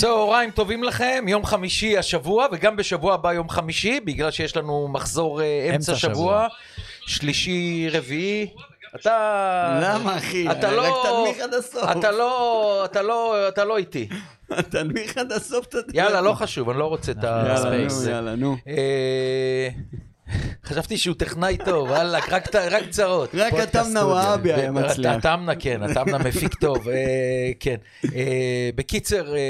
צהריים טובים לכם, יום חמישי השבוע, וגם בשבוע הבא יום חמישי, בגלל שיש לנו מחזור אה, אמצע שבוע. שלישי, רביעי. אתה... למה, אחי? אתה לא... רק תנמיך עד הסוף. אתה לא... אתה לא... אתה לא איתי. תנמיך עד הסוף את הטלפון. יאללה, לא חשוב, אני לא רוצה את יאללה, הספייס. נו, יאללה, נו. חשבתי שהוא טכנאי טוב, וואלכ, רק רק צרות. רק התמנה. וואבי היה מצליח. התמנה, כן, התמנה מפיק טוב, אה, כן. אה, בקיצר, אה,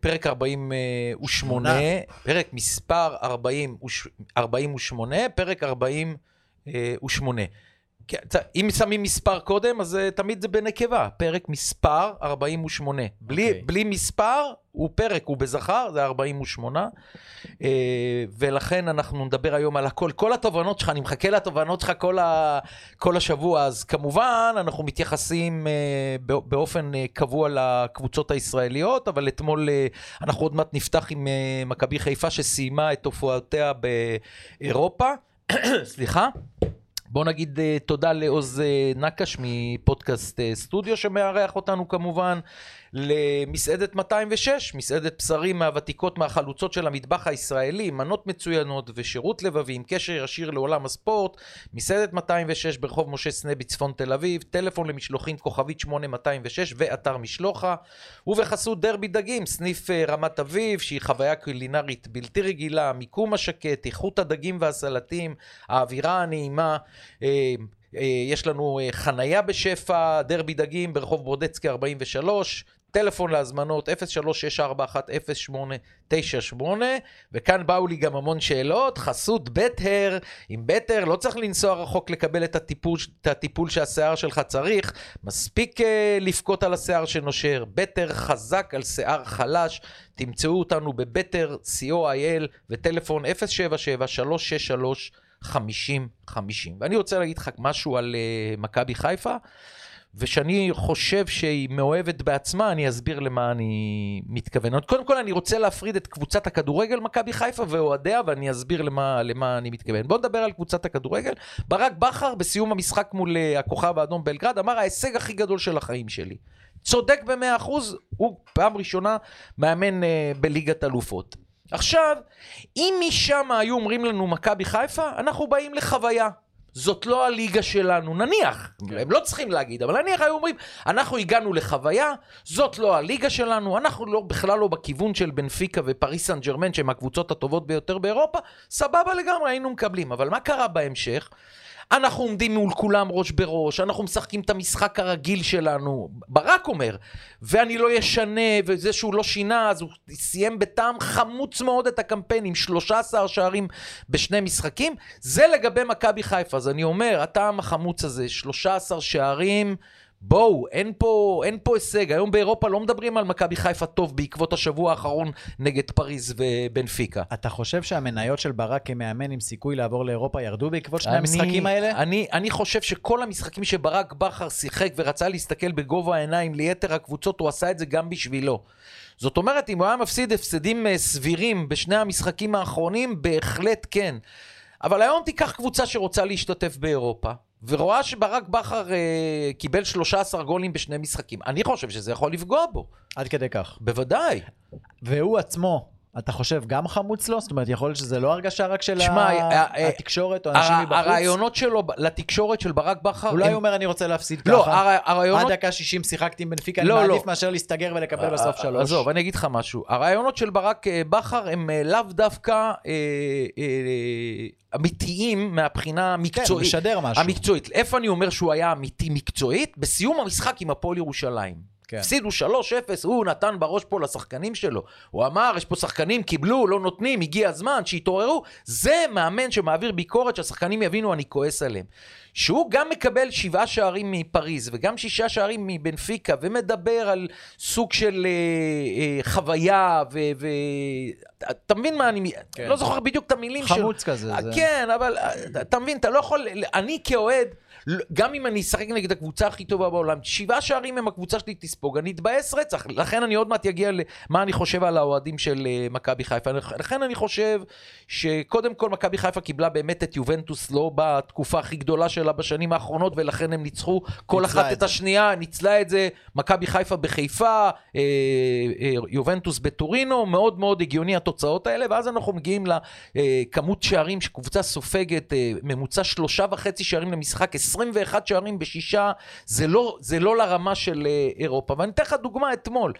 פרק 48, פרק מספר 40 וש- 48, פרק 48. כן, אם שמים מספר קודם, אז אה, תמיד זה בנקבה, פרק מספר 48. בלי, אוקיי. בלי מספר, הוא פרק, הוא בזכר, זה 48. אה, ולכן אנחנו נדבר היום על הכל. כל התובנות שלך, אני מחכה לתובנות שלך כל, ה, כל השבוע, אז כמובן אנחנו מתייחסים אה, בא- באופן קבוע לקבוצות הישראליות, אבל אתמול אנחנו עוד מעט נפתח עם מכבי חיפה שסיימה את הופעותיה באירופה. סליחה. בואו נגיד אה, תודה לעוז אה, נקש מפודקאסט אה, סטודיו שמארח אותנו כמובן, למסעדת 206, מסעדת בשרים מהוותיקות מהחלוצות של המטבח הישראלי, מנות מצוינות ושירות לבבי עם קשר ישיר לעולם הספורט, מסעדת 206 ברחוב משה סנה בצפון תל אביב, טלפון למשלוחים כוכבית 8206 ואתר משלוחה, ובחסות דרבי דגים, סניף אה, רמת אביב, שהיא חוויה קולינרית בלתי רגילה, המיקום השקט, איכות הדגים והסלטים, האווירה הנעימה. אה, אה, יש לנו חנייה בשפע, דרבי דגים ברחוב ברודצקי 43, טלפון להזמנות 0364108898, וכאן באו לי גם המון שאלות, חסות בטר, עם בטר לא צריך לנסוע רחוק לקבל את הטיפול, את הטיפול שהשיער שלך צריך, מספיק אה, לבכות על השיער שנושר, בטר חזק על שיער חלש, תמצאו אותנו בבטר, co.il, וטלפון 077-363 50-50. ואני רוצה להגיד לך משהו על uh, מכבי חיפה, ושאני חושב שהיא מאוהבת בעצמה, אני אסביר למה אני מתכוון. עוד קודם כל אני רוצה להפריד את קבוצת הכדורגל מכבי חיפה ואוהדיה, ואני אסביר למה, למה אני מתכוון. בואו נדבר על קבוצת הכדורגל. ברק בכר בסיום המשחק מול uh, הכוכב האדום בלגרד אמר ההישג הכי גדול של החיים שלי. צודק במאה אחוז, הוא פעם ראשונה מאמן uh, בליגת אלופות. עכשיו, אם משם היו אומרים לנו מכבי חיפה, אנחנו באים לחוויה. זאת לא הליגה שלנו, נניח, כן. הם לא צריכים להגיד, אבל נניח היו אומרים, אנחנו הגענו לחוויה, זאת לא הליגה שלנו, אנחנו לא, בכלל לא בכיוון של בנפיקה ופריס סן ג'רמן, שהם הקבוצות הטובות ביותר באירופה, סבבה לגמרי, היינו מקבלים. אבל מה קרה בהמשך? אנחנו עומדים מול כולם ראש בראש, אנחנו משחקים את המשחק הרגיל שלנו, ברק אומר, ואני לא אשנה, וזה שהוא לא שינה, אז הוא סיים בטעם חמוץ מאוד את הקמפיין עם 13 שערים בשני משחקים, זה לגבי מכבי חיפה, אז אני אומר, הטעם החמוץ הזה, 13 שערים, בואו, אין פה, אין פה הישג. היום באירופה לא מדברים על מכבי חיפה טוב בעקבות השבוע האחרון נגד פריז ובנפיקה. אתה חושב שהמניות של ברק כמאמן עם סיכוי לעבור לאירופה ירדו בעקבות שני אני- המשחקים האלה? אני, אני חושב שכל המשחקים שברק בכר שיחק ורצה להסתכל בגובה העיניים ליתר הקבוצות, הוא עשה את זה גם בשבילו. זאת אומרת, אם הוא היה מפסיד הפסדים אה, סבירים בשני המשחקים האחרונים, בהחלט כן. אבל היום תיקח קבוצה שרוצה להשתתף באירופה, ורואה שברק בכר אה, קיבל 13 גולים בשני משחקים. אני חושב שזה יכול לפגוע בו, עד כדי כך. בוודאי. והוא עצמו, אתה חושב, גם חמוץ לו? זאת אומרת, יכול להיות שזה לא הרגשה רק של שמע, ה- אה, אה, התקשורת או אנשים הר- מבחוץ? הרעיונות שלו לתקשורת של ברק בכר... אולי הם- הוא אומר, אני רוצה להפסיד לא, ככה. הר- הרעיונות... עד דקה 60 שיחקתי עם בנפיקה, אני לא, לא. מעדיף מאשר להסתגר ולקבל בסוף שלוש. עזוב, אני אגיד לך משהו. הרעיונות של ברק אה, בכר הם אה, לאו דווקא אה, אה, אמיתיים מהבחינה כן, הוא המקצועית. משדר משהו. המקצועית. איפה אני אומר שהוא היה אמיתי מקצועית? בסיום המשחק עם הפועל ירושלים. כן. הפסידו 3-0, הוא נתן בראש פה לשחקנים שלו. הוא אמר, יש פה שחקנים, קיבלו, לא נותנים, הגיע הזמן, שיתעוררו. זה מאמן שמעביר ביקורת, שהשחקנים יבינו, אני כועס עליהם. שהוא גם מקבל שבעה שערים מפריז, וגם שישה שערים מבנפיקה, ומדבר על סוג של אה, אה, חוויה, ו... ו... אתה מבין מה אני... כן. לא זוכר בדיוק את המילים שלו. חמוץ כזה. זה- כן, אבל אה, אתה מבין, אתה לא יכול... אני כאוהד גם אם אני אשחק נגד הקבוצה הכי טובה בעולם, שבעה שערים הם הקבוצה שלי תספוג, אני אתבאס רצח. לכן אני עוד מעט אגיע למה אני חושב על האוהדים של אה, מכבי חיפה. לכן אני חושב שקודם כל מכבי חיפה קיבלה באמת את יובנטוס לא בתקופה הכי גדולה שלה בשנים האחרונות, ולכן הם ניצחו כל אחת את את. השנייה, ניצלה את זה, מכבי חיפה בחיפה, אה, אה, יובנטוס בטורינו, מאוד מאוד הגיוני התוצאות האלה, ואז אנחנו מגיעים לכמות שערים שקבוצה סופגת, אה, ממוצע שלושה וחצי שערים למשחק, 21 שערים בשישה, זה לא, זה לא לרמה של אה, אירופה. ואני אתן לך דוגמה אתמול,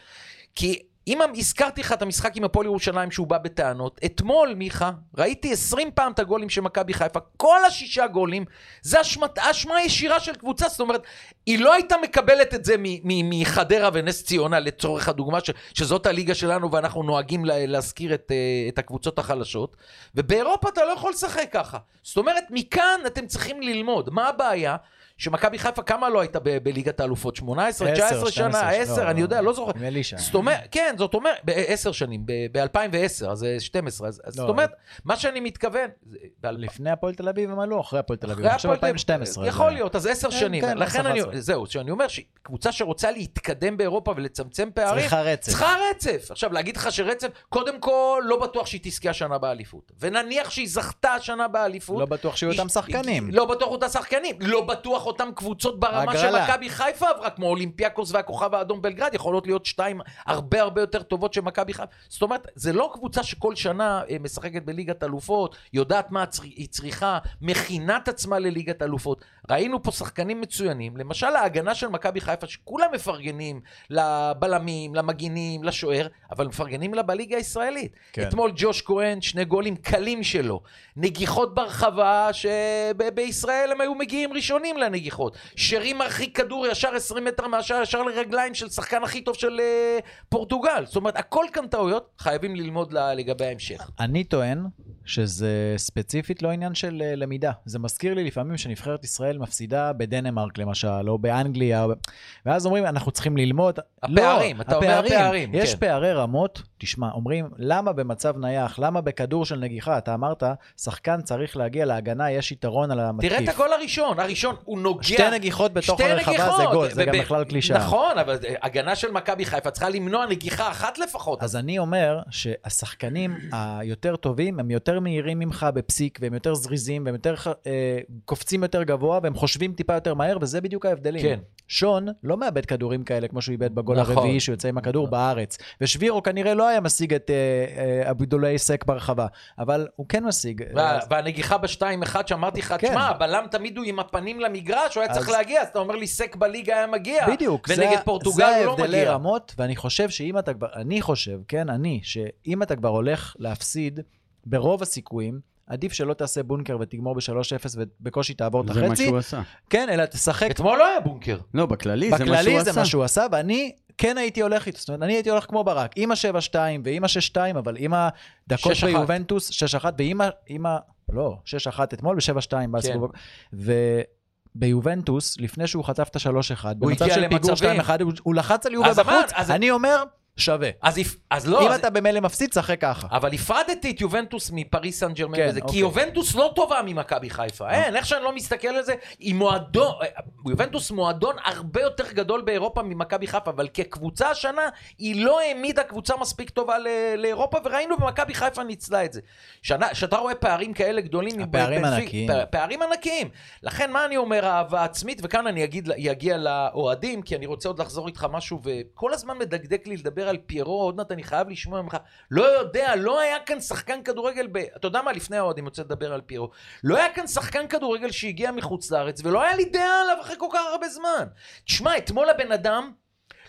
כי... אם הזכרתי לך את המשחק עם הפועל ירושלים שהוא בא בטענות, אתמול, מיכה, ראיתי 20 פעם את הגולים של מכבי חיפה, כל השישה גולים, זה אשמת- אשמה ישירה של קבוצה, זאת אומרת, היא לא הייתה מקבלת את זה מחדרה ונס ציונה, לצורך הדוגמה, ש- שזאת הליגה שלנו ואנחנו נוהגים לה- להזכיר את, אה, את הקבוצות החלשות, ובאירופה אתה לא יכול לשחק ככה. זאת אומרת, מכאן אתם צריכים ללמוד. מה הבעיה? שמכבי חיפה, כמה לא הייתה ב- בליגת האלופות? 18, עשר, 19 שנה, 12, 10, לא, אני יודע, לא זוכר. עם אלישע. זאת אומרת, כן, זאת אומרת, בעשר שנים, ב-2010, אז זה 12, אז אז לא, זאת אומרת, מה שאני מתכוון, ב- לפני הפועל תל אביב הם עלו, אחרי הפועל תל אביב. אביב, 2012. יכול להיות, אז עשר כן, שנים. כן, לכן אני, 11. זהו, שאני אומר שקבוצה שרוצה להתקדם באירופה ולצמצם פערים, צריכה רצף. צריכה רצף. עכשיו, להגיד לך שרצף, קודם כל, לא בטוח שהיא תזכה השנה באליפות. ונניח שהיא זכתה השנה באליפות. לא בטוח שיהיו אותם שחקנים. לא בטוח אותם שחקנים. לא בטוח אותם קבוצות ברמה הגרלה. שמכבי חיפה עברה, כמו אולימפיאקוס והכוכב האדום בלגרד, יכולות להיות שתיים הרבה הרבה יותר טובות שמכבי חיפה. זאת אומרת, זה לא קבוצה שכל שנה אה, משחקת בליגת אלופות, יודעת מה היא צריכה, מכינה את עצמה לליגת אלופות. ראינו פה שחקנים מצוינים, למשל ההגנה של מכבי חיפה, שכולם מפרגנים לבלמים, למגינים, לשוער, אבל מפרגנים לה בליגה הישראלית. כן. אתמול ג'וש כהן, שני גולים קלים שלו. נגיחות ברחבה, שבישראל הם היו מגיעים ראשונים לנגיחות. שרי מרחיק כדור ישר 20 מטר מהשאר, ישר לרגליים של שחקן הכי טוב של אה, פורטוגל. זאת אומרת, הכל כאן טעויות, חייבים ללמוד ל- לגבי ההמשך. אני טוען שזה ספציפית לא עניין של אה, למידה. זה מזכיר לי לפעמים שנבחרת ישראל מפסידה בדנמרק למשל, או באנגליה, או... ואז אומרים, אנחנו צריכים ללמוד. הפערים, לא, אתה אומר הפערים, יש כן. פערי רמות, תשמע, אומרים, למה במצב נייח, למה בכדור של נגיחה, אתה אמרת, שחקן צריך להגיע להגנה, יש יתרון על המתקיף. תראה את הגול הראשון, הראשון, הוא נוגע... שתי נגיחות בתוך שתי הרחבה זה נגיחות. גול, זה גם בכלל קלישאה. נכון, אבל הגנה של מכבי חיפה צריכה למנוע נגיחה אחת לפחות. אז אני אומר שהשחקנים היותר טובים הם יותר מהירים ממך בפסיק, והם יותר זריזים, והם יותר אה, קופצים יותר גבוה, והם חושבים טיפה יותר מהר, וזה בדיוק ההבדלים. כן. שון לא מאבד כדורים כאלה כמו שהוא איבד בגול נכון. הרביעי שהוא יוצא עם הכדור בארץ. ושבירו כנראה לא היה משיג את אה, אה, אבידולי סק ברחבה, אבל הוא כן משיג. וה- והנגיחה בשתיים אחד שאמרתי לך, כן. תשמע, הבלם תמיד הוא עם הפנים למגרש, הוא היה צריך להגיע, אז אתה אומר לי סק בליגה היה מגיע. בדיוק, זה, ונגד פורטוגל זה הוא לא ההבדלי מגיע. רמות, ואני חושב שאם אתה כבר, אני חושב, כן, אני, שאם אתה כבר הולך להפסיד, ברוב הסיכויים, עדיף שלא תעשה בונקר ותגמור ב-3-0 ובקושי תעבור את זה מה החצי. שהוא עשה. כן, אלא תשחק. אתמול לא היה בונקר. לא, בכללי זה מה שהוא בכללי עשה. זה מה שהוא עשה, ואני כן הייתי הולך איתו. זאת אומרת, אני הייתי הולך כמו ברק, עם ה-7-2 ועם ה-6-2, אבל עם הדקות 6-1. ביובנטוס, 6-1, ועם ה... ה... לא, 6-1 אתמול ו-7-2 כן. בסיבוב. וביובנטוס, לפני שהוא חטף את ה-3-1, במצב של פיגור למצבים. 2-1, הוא- לחץ על יובה בחוץ, אני אומר, שווה. אז, הפ- אז לא, אם אז, אתה במילא מפסיד, שחק ככה. אבל הפרדתי את יובנטוס מפריס סן ג'רמן כן, וזה, כי אוקיי. יובנטוס לא טובה ממכבי חיפה. אין, איך שאני לא מסתכל על זה, היא מועדון, יובנטוס מועדון הרבה יותר גדול באירופה ממכבי חיפה, אבל כקבוצה השנה, היא לא העמידה קבוצה מספיק טובה ל- לאירופה, וראינו במכבי חיפה ניצלה את זה. שנה- שאתה רואה פערים כאלה גדולים, הפערים ענקיים. פ- פערים ענקיים. לכן, מה אני אומר, אהבה עצמית, וכאן אני אגיד, אגיע לאוהדים, כי אני רוצה עוד לחזור איתך משהו, וכל הזמן מדקדק לי לדבר על פיירו, עוד מעט אני חייב לשמוע ממך. לא יודע, לא היה כאן שחקן כדורגל, ב... אתה יודע מה, לפני האוהדים, רוצה לדבר על פיירו. לא היה כאן שחקן כדורגל שהגיע מחוץ לארץ, ולא היה לי דעה עליו אחרי כל כך הרבה זמן. תשמע, אתמול הבן אדם...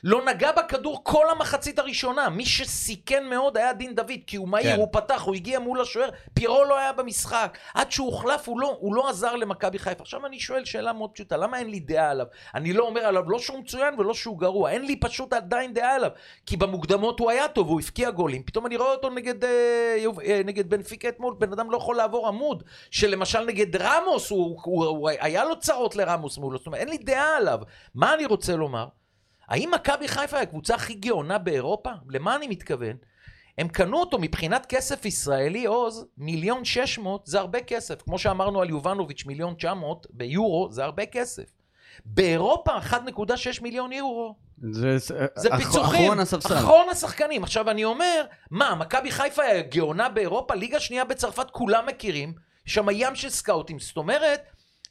לא נגע בכדור כל המחצית הראשונה. מי שסיכן מאוד היה דין דוד, כי הוא מהיר, כן. הוא פתח, הוא הגיע מול השוער, פירו לא היה במשחק. עד שהוא הוחלף, הוא לא, הוא לא עזר למכבי חיפה. עכשיו אני שואל שאלה מאוד פשוטה, למה אין לי דעה עליו? אני לא אומר עליו לא שהוא מצוין ולא שהוא גרוע, אין לי פשוט עדיין דעה עליו. כי במוקדמות הוא היה טוב, הוא הבקיע גולים, פתאום אני רואה אותו נגד, אה, אה, נגד בנפיקה אתמול, בן אדם לא יכול לעבור עמוד. שלמשל נגד רמוס, הוא, הוא, הוא, היה לו צרות לרמוס מולו, זאת אומרת, אין לי דעה עליו. מה אני רוצה לומר? האם מכבי חיפה היא הקבוצה הכי גאונה באירופה? למה אני מתכוון? הם קנו אותו מבחינת כסף ישראלי, עוז, מיליון שש מאות זה הרבה כסף. כמו שאמרנו על יובנוביץ', מיליון תשע מאות ביורו, זה הרבה כסף. באירופה 1.6 מיליון יורו. זה זה אח- פיצוחים. אחרון הספסל. אחרון השחקנים. עכשיו, אני אומר, מה, מכבי חיפה היא הגאונה באירופה? ליגה שנייה בצרפת, כולם מכירים. שם ים של סקאוטים. זאת אומרת,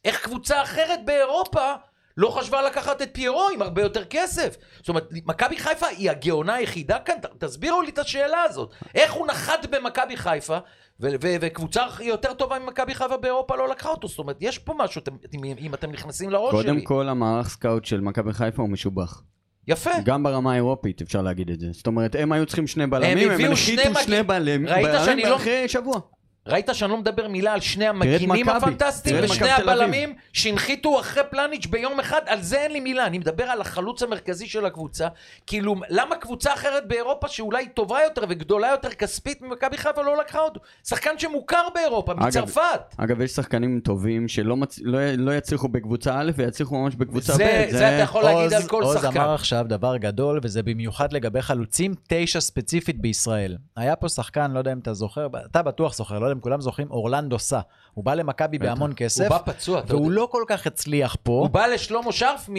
איך קבוצה אחרת באירופה לא חשבה לקחת את פיירו עם הרבה יותר כסף? זאת אומרת, מכבי חיפה היא הגאונה היחידה כאן? תסבירו לי את השאלה הזאת. איך הוא נחת במכבי חיפה, ו- ו- וקבוצה יותר טובה ממכבי חיפה באירופה לא לקחה אותו? זאת אומרת, יש פה משהו, אתם, אם אתם נכנסים לראש קודם שלי. כל, המערך סקאוט של מכבי חיפה הוא משובח. יפה. גם ברמה האירופית אפשר להגיד את זה. זאת אומרת, הם היו צריכים שני בלמים, הם שני הנחיתו מג- שני בלמים ראית שאני בלמים לא- אחרי שבוע. ראית שאני לא מדבר מילה על שני המגינים הפנטסטיים ושני. הבלמים שהנחיתו אחרי פלניץ' ביום אחד, על זה אין לי מילה, אני מדבר על החלוץ המרכזי של הקבוצה. כאילו, למה קבוצה אחרת באירופה שאולי טובה יותר וגדולה יותר כספית ממכבי חיפה לא לקחה אותו? שחקן שמוכר באירופה, אגב, מצרפת. אגב, יש שחקנים טובים שלא מצ... לא, לא יצליחו בקבוצה א' ויצליחו ממש בקבוצה זה- ב'. זה אתה יכול להגיד על כל עוז שחקן. אמר עכשיו דבר גדול, וזה במיוחד לגבי חלוצים, תשע ספציפית בישראל. היה פה שחקן, לא יודע אם אתה זוכר, אתה בטוח זוכר, לא אם כולם זוכרים, אורלנדו סא. הוא בא למכבי. בהמון כסף, הוא בא פצוע, אתה והוא יודע. לא כל כך הצליח פה. הוא בא לשלמה שרף מ...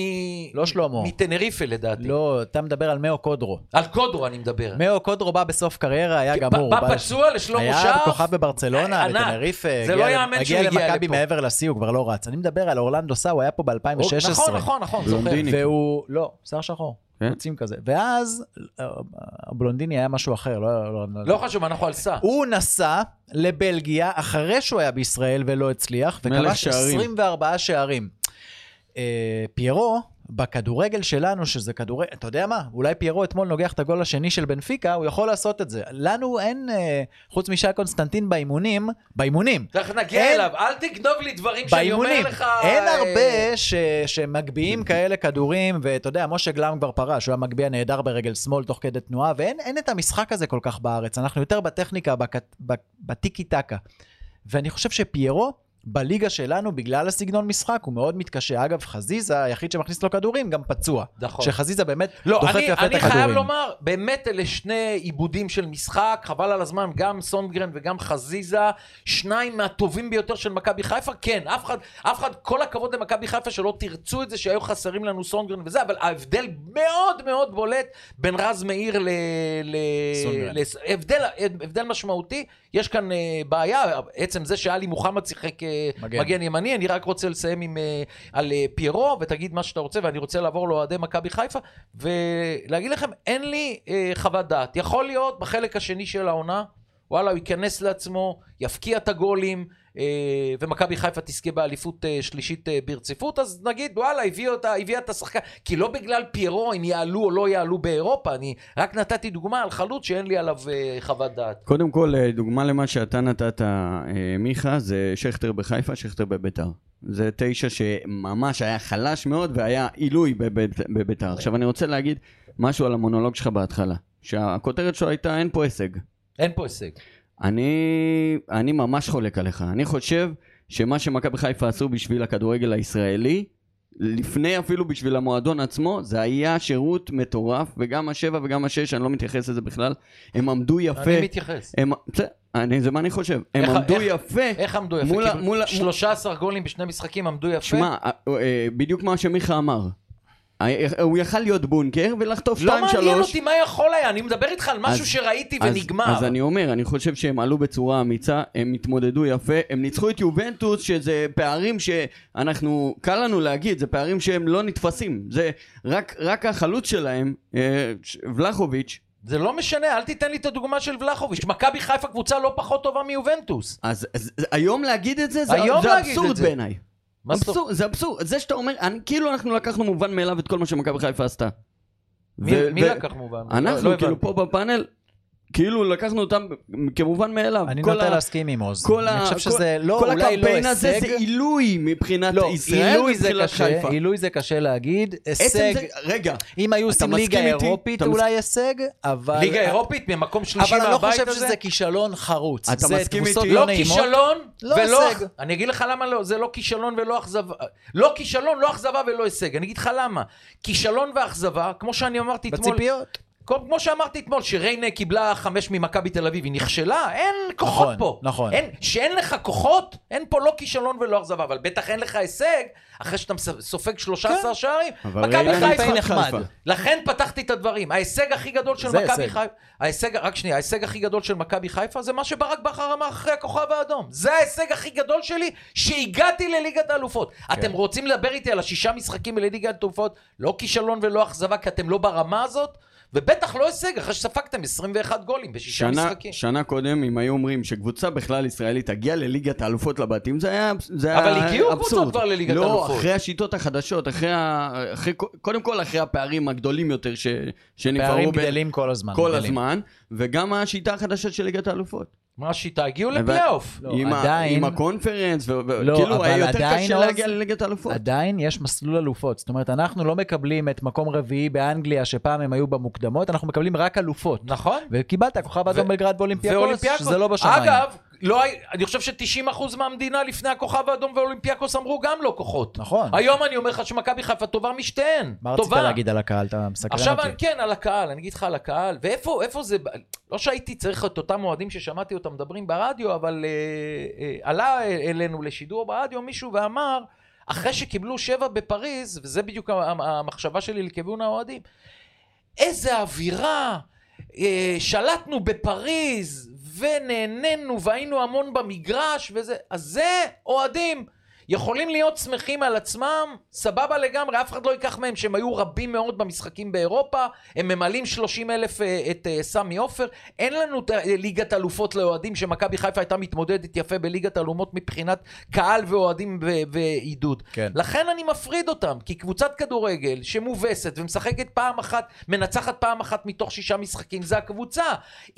לא שלמה. מטנריפה לדעתי. לא, אתה מדבר על מאו קודרו. על קודרו אני מדבר. מאו קודרו בא בסוף קריירה, היה גמור. הוא בא לש- פצוע לשלמה היה שרף. כוכב בברצלונה. בטנריפה. זה לא יאמן שהוא הגיע הגיע למכבי לפה. מעבר לשיא, הוא כבר לא רץ. אני מדבר על אורלנדו סא, הוא היה פה ב-2016. נכון, נכון, נכון, זוכר. והוא, לא, שיער שחור. כן? רוצים כזה. ואז, אה, הבלונדיני היה משהו אחר, לא... לא, לא חשוב, אנחנו על סע. הוא נסע לבלגיה אחרי שהוא היה בישראל ולא הצליח, וכבש שערים. 24 שערים. אה, פיירו, בכדורגל שלנו, שזה כדורגל, אתה יודע מה? אולי פיירו אתמול נוגח את הגול השני של בנפיקה, הוא יכול לעשות את זה. לנו אין, אה, חוץ משי קונסטנטין באימונים, באימונים, תכף נגיע אין- אליו, אל תגנוב לי דברים שאני אומר באימונים. לך. אין אה, הרבה ש, שמגביהים כאלה כדורים, ואתה יודע, משה גלאם כבר פרש, הוא היה מגביה נהדר ברגל שמאל תוך כדי תנועה, ואין אין את המשחק הזה כל כך בארץ. אנחנו יותר בטכניקה, בק- בטיקי טקה. ואני חושב שפיירו, בליגה שלנו, בגלל הסגנון משחק, הוא מאוד מתקשה. אגב, חזיזה, היחיד שמכניס לו כדורים, גם פצוע. נכון. שחזיזה באמת לא, אני, יפה את אני הכדורים. חייב לומר, באמת אלה שני עיבודים של משחק, חבל על הזמן, גם סונגרן וגם חזיזה, שניים מהטובים ביותר של מכבי חיפה, כן, אף אחד, אף אחד, כל הכבוד למכבי חיפה שלא תרצו את זה שהיו חסרים לנו סונגרן וזה, אבל ההבדל מאוד מאוד בולט בין רז מאיר ל... ל... סונגרן. לס- הבדל, הבדל משמעותי, יש כאן אה, בעיה, עצם זה שאלי מוחמד שיחק אה, מגן. מגן ימני, אני רק רוצה לסיים עם, אה, על אה, פיירו, ותגיד מה שאתה רוצה, ואני רוצה לעבור לאוהדי מכבי חיפה, ולהגיד לכם, אין לי אה, חוות דעת. יכול להיות בחלק השני של העונה, וואלה, הוא ייכנס לעצמו, יפקיע את הגולים, ומכבי חיפה תזכה באליפות אה, שלישית אה, ברציפות, אז נגיד, וואלה, הביאו אותה, הביאה את השחקן. כי לא בגלל פיירו, אם יעלו או לא יעלו באירופה, אני רק נתתי דוגמה על חלוץ שאין לי עליו אה, חוות דעת. קודם כל, אה, דוגמה למה שאתה נתת, אה, מיכה, זה שכטר בחיפה, שכטר בביתר. זה תשע שממש היה חלש מאוד והיה עילוי בבית- בביתר. עכשיו, אני רוצה להגיד משהו על המונולוג שלך בהתחלה. שהכותרת שלו הייתה, אין פה הישג. אין פה הישג. אני, אני ממש חולק עליך. אני חושב שמה שמכבי חיפה עשו בשביל הכדורגל הישראלי, לפני אפילו בשביל המועדון עצמו, זה היה שירות מטורף, וגם השבע וגם השש, אני לא מתייחס לזה בכלל, הם עמדו יפה. אני מתייחס. הם, אני, זה מה אני חושב. הם איך- עמדו איך- יפה. איך עמדו יפה? מול כאילו, מול ה- 13 גולים בשני משחקים עמדו יפה? שמע, אה, אה, בדיוק מה שמיכה אמר. הוא יכל להיות בונקר ולחטוף לא 2-3. מעניין אותי מה יכול היה, אני מדבר איתך על משהו אז- שראיתי אז- ונגמר. אז אני אומר, אני חושב שהם עלו בצורה אמיצה, הם התמודדו יפה, הם ניצחו את יובנטוס, שזה פערים שאנחנו, קל לנו להגיד, זה פערים שהם לא נתפסים. זה רק, רק החלוץ שלהם, אה, ולחוביץ', זה לא משנה, אל תיתן לי את הדוגמה של ולחוביץ'. מכבי חיפה קבוצה לא פחות טובה מיובנטוס. אז, אז היום להגיד את זה, זה, זה אבסורד. בעיניי. מה זאת אומרת? אבסורד, זה אבסורד. זה שאתה אומר, אני, כאילו אנחנו לקחנו מובן מאליו את כל מה שמכבי חיפה עשתה. מי ו- מי ו- לקח מובן? לא- אנחנו, לא כאילו, הבנתי. פה בפאנל, כאילו לקחנו אותם כמובן מאליו. אני כל נוטה ה- להסכים עם עוז. כל אני חושב כל- שזה לא, כל אולי לא הקמפיין הזה הישג. זה עילוי מבחינת לא, ישראל ומבחינת חיפה. עילוי זה קשה להגיד. הישג, זה, רגע, אם היו עושים ליגה? אירופית אתה אולי הישג, אבל... ליגה אירופית ממקום שלישי אבל אני לא מהבית חושב הזה? שזה כישלון חרוץ. אתה מסכים איתי? לא נעימות. כישלון לא ולא... הישג. אני אגיד לך למה לא, זה לא כישלון ולא אכזבה. לא כישלון, לא אכזבה ולא הישג. אני אגיד לך למה. כישלון ואכזבה, כמו שאני אמרתי אתמול... בציפיות. כמו שאמרתי אתמול, שריינה קיבלה חמש ממכבי תל אביב, היא נכשלה, אין כוחות נכון, פה. נכון. אין, שאין לך כוחות, אין פה לא כישלון ולא אכזבה, אבל בטח אין לך הישג, אחרי שאתה סופג 13 כן. שערים. מכבי חיפה נחמד. לכן פתחתי את הדברים. ההישג הכי גדול של מכבי. חיפה, ההישג, רק שנייה, ההישג הכי גדול של מכבי חיפה זה מה שברק בכר אמר אחרי הכוכב האדום. זה ההישג הכי גדול שלי, שהגעתי לליגת האלופות. כן. אתם רוצים לדבר איתי על השישה משחקים לליגת האלופות, לא כישלון ולא אכזבה, כי אתם לא ברמה הזאת? ובטח לא הישג, אחרי שספגתם 21 גולים בשישה שנה, משחקים. שנה קודם, אם היו אומרים שקבוצה בכלל ישראלית תגיע לליגת האלופות לבתים, זה היה זה אבל הגיעו אבסורד. קבוצות כבר לליגת לא, האלופות. אחרי השיטות החדשות, אחרי, ה... אחרי... קודם כל אחרי הפערים הגדולים יותר ש... שנבחרו פערים בין- גדלים כל הזמן. כל גדלים. הזמן, וגם השיטה החדשה של ליגת האלופות. מה השיטה? הגיעו לפלייאוף. לא, עם. עדיין- עם הקונפרנס, ו... לא, כאילו היה יותר קשה עוז, להגיע לליגת האלופות. עדיין יש מסלול אלופות. זאת אומרת, אנחנו לא מקבלים את מקום רביעי באנגליה, שפעם הם היו במוקדמות, אנחנו מקבלים רק אלופות. נכון. וקיבלת כוכב אדום ו- בלגרד ואולימפיאקוס. שזה לא בשמיים. אגב, לא, אני חושב ש-90% מהמדינה לפני הכוכב האדום ואולימפיאקוס אמרו גם לא כוחות. נכון. היום אני אומר לך שמכבי חיפה טובה משתיהן. מה רצית טובה. להגיד על הקהל? אתה מסקרן עכשיו, אותי. אני- כן, על הקהל, אני אגיד לך על הקהל. ואיפה איפה זה, לא שהייתי צריך את אותם אוהדים ששמעתי אותם מדברים ברדיו, אבל אה, אה, עלה אלינו לשידור ברדיו מישהו ואמר, אחרי שקיבלו שבע בפריז, וזה בדיוק המ- המחשבה שלי לכיוון האוהדים, איזה אווירה, אה, שלטנו בפריז, ונהנינו, והיינו המון במגרש, וזה, אז זה אוהדים. יכולים להיות שמחים על עצמם, סבבה לגמרי, אף אחד לא ייקח מהם שהם היו רבים מאוד במשחקים באירופה, הם ממלאים 30 אלף אה, את אה, סמי עופר, אין לנו את, אה, ליגת אלופות לאוהדים שמכבי חיפה הייתה מתמודדת יפה בליגת אלומות מבחינת קהל ואוהדים ועידוד. כן. לכן אני מפריד אותם, כי קבוצת כדורגל שמובסת ומשחקת פעם אחת, מנצחת פעם אחת מתוך שישה משחקים, זה הקבוצה.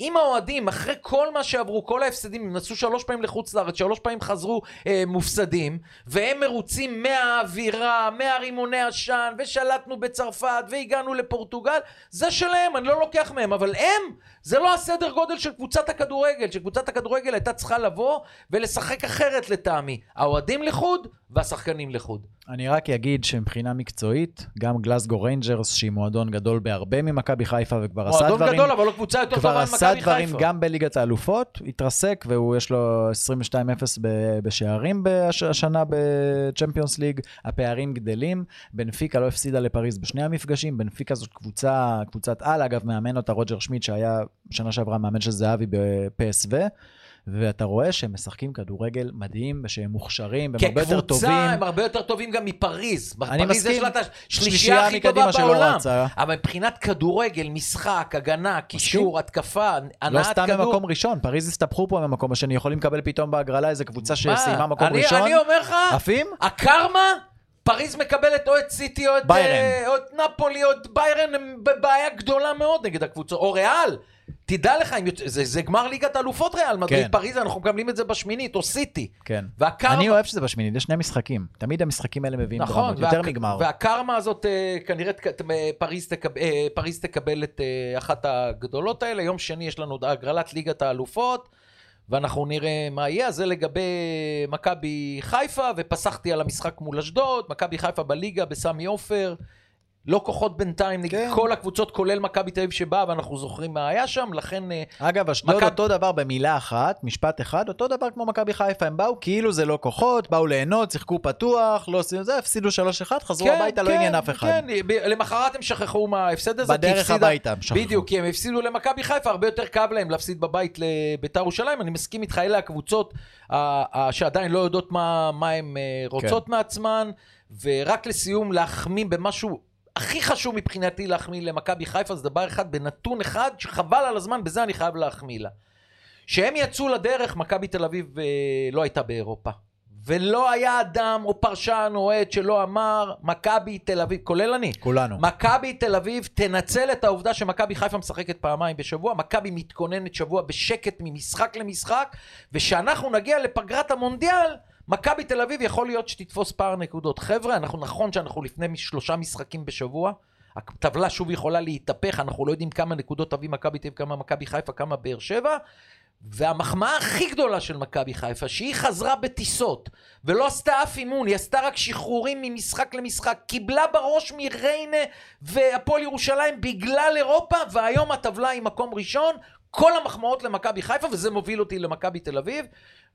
אם האוהדים, אחרי כל מה שעברו, כל ההפסדים, הם נסעו שלוש פעמים לחוץ לארץ, שלוש פעמים חזרו אה, מופסדים, והם מרוצים מהאווירה, מהרימוני עשן, ושלטנו בצרפת, והגענו לפורטוגל, זה שלהם, אני לא לוקח מהם, אבל הם, זה לא הסדר גודל של קבוצת הכדורגל, שקבוצת הכדורגל הייתה צריכה לבוא ולשחק אחרת לטעמי. האוהדים לחוד והשחקנים לחוד. אני רק אגיד שמבחינה מקצועית, גם גלסגו ריינג'רס, שהיא מועדון גדול בהרבה ממכבי חיפה, וכבר עשה מועדון דברים... גדול, אבל לא קבוצה יותר כבר טובה עשה ממכבי דברים חיפה. גם בליגת האלופות, התרסק, והוא יש לו 22-0 ב- בשערים בש- השנה בצ'מפיונס ליג, הפערים גדלים, בנפיקה לא הפסידה לפריז בשני המפגשים, בנפיקה זאת קבוצה, קבוצת על, אגב, מאמן אותה רוג'ר שמיט, שהיה שנה שעברה מאמן של זהבי בפסו. ואתה רואה שהם משחקים כדורגל מדהים, ושהם מוכשרים, והם הרבה יותר טובים. כקבוצה הם הרבה יותר טובים גם מפריז. אני בפריז יש מסכים. לה את השלישייה שלישייה הכי טובה בעולם. רצה. אבל מבחינת כדורגל, משחק, הגנה, קישור, התקפה, לא הנעת סתם כדור... במקום ראשון, פריז הסתבכו פה במקום השני, יכולים לקבל פתאום בהגרלה איזה קבוצה מה? שסיימה מקום אני- ראשון. אני אומר לך, עפים? הקרמה, פריז מקבלת או את סיטי או את. אה, או את נפולי או את ביירן, הם בבעיה גדולה מאוד נגד הקבוצות. או ריאל, תדע לך, זה, זה גמר ליגת האלופות ריאל, מדריד כן. פריז, אנחנו מקבלים את זה בשמינית, או סיטי. כן. והקרמה... אני אוהב שזה בשמינית, יש שני משחקים. תמיד המשחקים האלה מביאים נכון, דרמות, יותר והק- מגמר. והקרמה הזאת, אה, כנראה אה, פריז תקב- אה, פריז תקבל את אה, אחת הגדולות האלה. יום שני יש לנו הגרלת ליגת האלופות, ואנחנו נראה מה יהיה. זה לגבי מכבי חיפה, ופסחתי על המשחק מול אשדוד, מכבי חיפה בליגה בסמי עופר. לא כוחות בינתיים נגד כן. כל הקבוצות, כולל מכבי תל אביב שבאה, ואנחנו זוכרים מה היה שם, לכן... אה, אגב, אשדוד מכבי- אותו דבר במילה אחת, משפט אחד, אותו דבר כמו מכבי חיפה, הם באו כאילו זה לא כוחות, באו ליהנות, שיחקו פתוח, לא עשינו זה, הפסידו 3-1, חזרו הביתה, לא עניין אף אחד. כן, ב- למחרת הם שכחו מההפסד הזה. בדרך הפסידה- הביתה הם שכחו. בדיוק, כי הם הפסידו למכבי חיפה, הרבה יותר כאב להם להפסיד בבית לביתר ירושלים. אני מסכים איתך, אלה הקבוצות שעדיין לא יודעות מה, מה הן אה, רוצות כן. מעצמן. ורק לסיום, להחמיא במשהו הכי חשוב מבחינתי להחמיא למכבי חיפה, זה דבר אחד, בנתון אחד, שחבל על הזמן, בזה אני חייב להחמיא לה. כשהם יצאו לדרך, מכבי תל אביב אה, לא הייתה באירופה. ולא היה אדם או פרשן או אוהד שלא אמר, מכבי תל אביב, כולל אני, כולנו. מכבי תל אביב תנצל את העובדה שמכבי חיפה משחקת פעמיים בשבוע, מכבי מתכוננת שבוע בשקט ממשחק למשחק, ושאנחנו נגיע לפגרת המונדיאל, מכבי תל אביב יכול להיות שתתפוס פער נקודות. חבר'ה, אנחנו נכון שאנחנו לפני שלושה משחקים בשבוע, הטבלה שוב יכולה להתהפך, אנחנו לא יודעים כמה נקודות תביא מכבי תל אביב, כמה מכבי חיפה, כמה באר שבע, והמחמאה הכי גדולה של מכבי חיפה, שהיא חזרה בטיסות, ולא עשתה אף אימון, היא עשתה רק שחרורים ממשחק למשחק, קיבלה בראש מריינה והפועל ירושלים בגלל אירופה, והיום הטבלה היא מקום ראשון, כל המחמאות למכבי חיפה, וזה מוביל אותי למכבי תל אביב,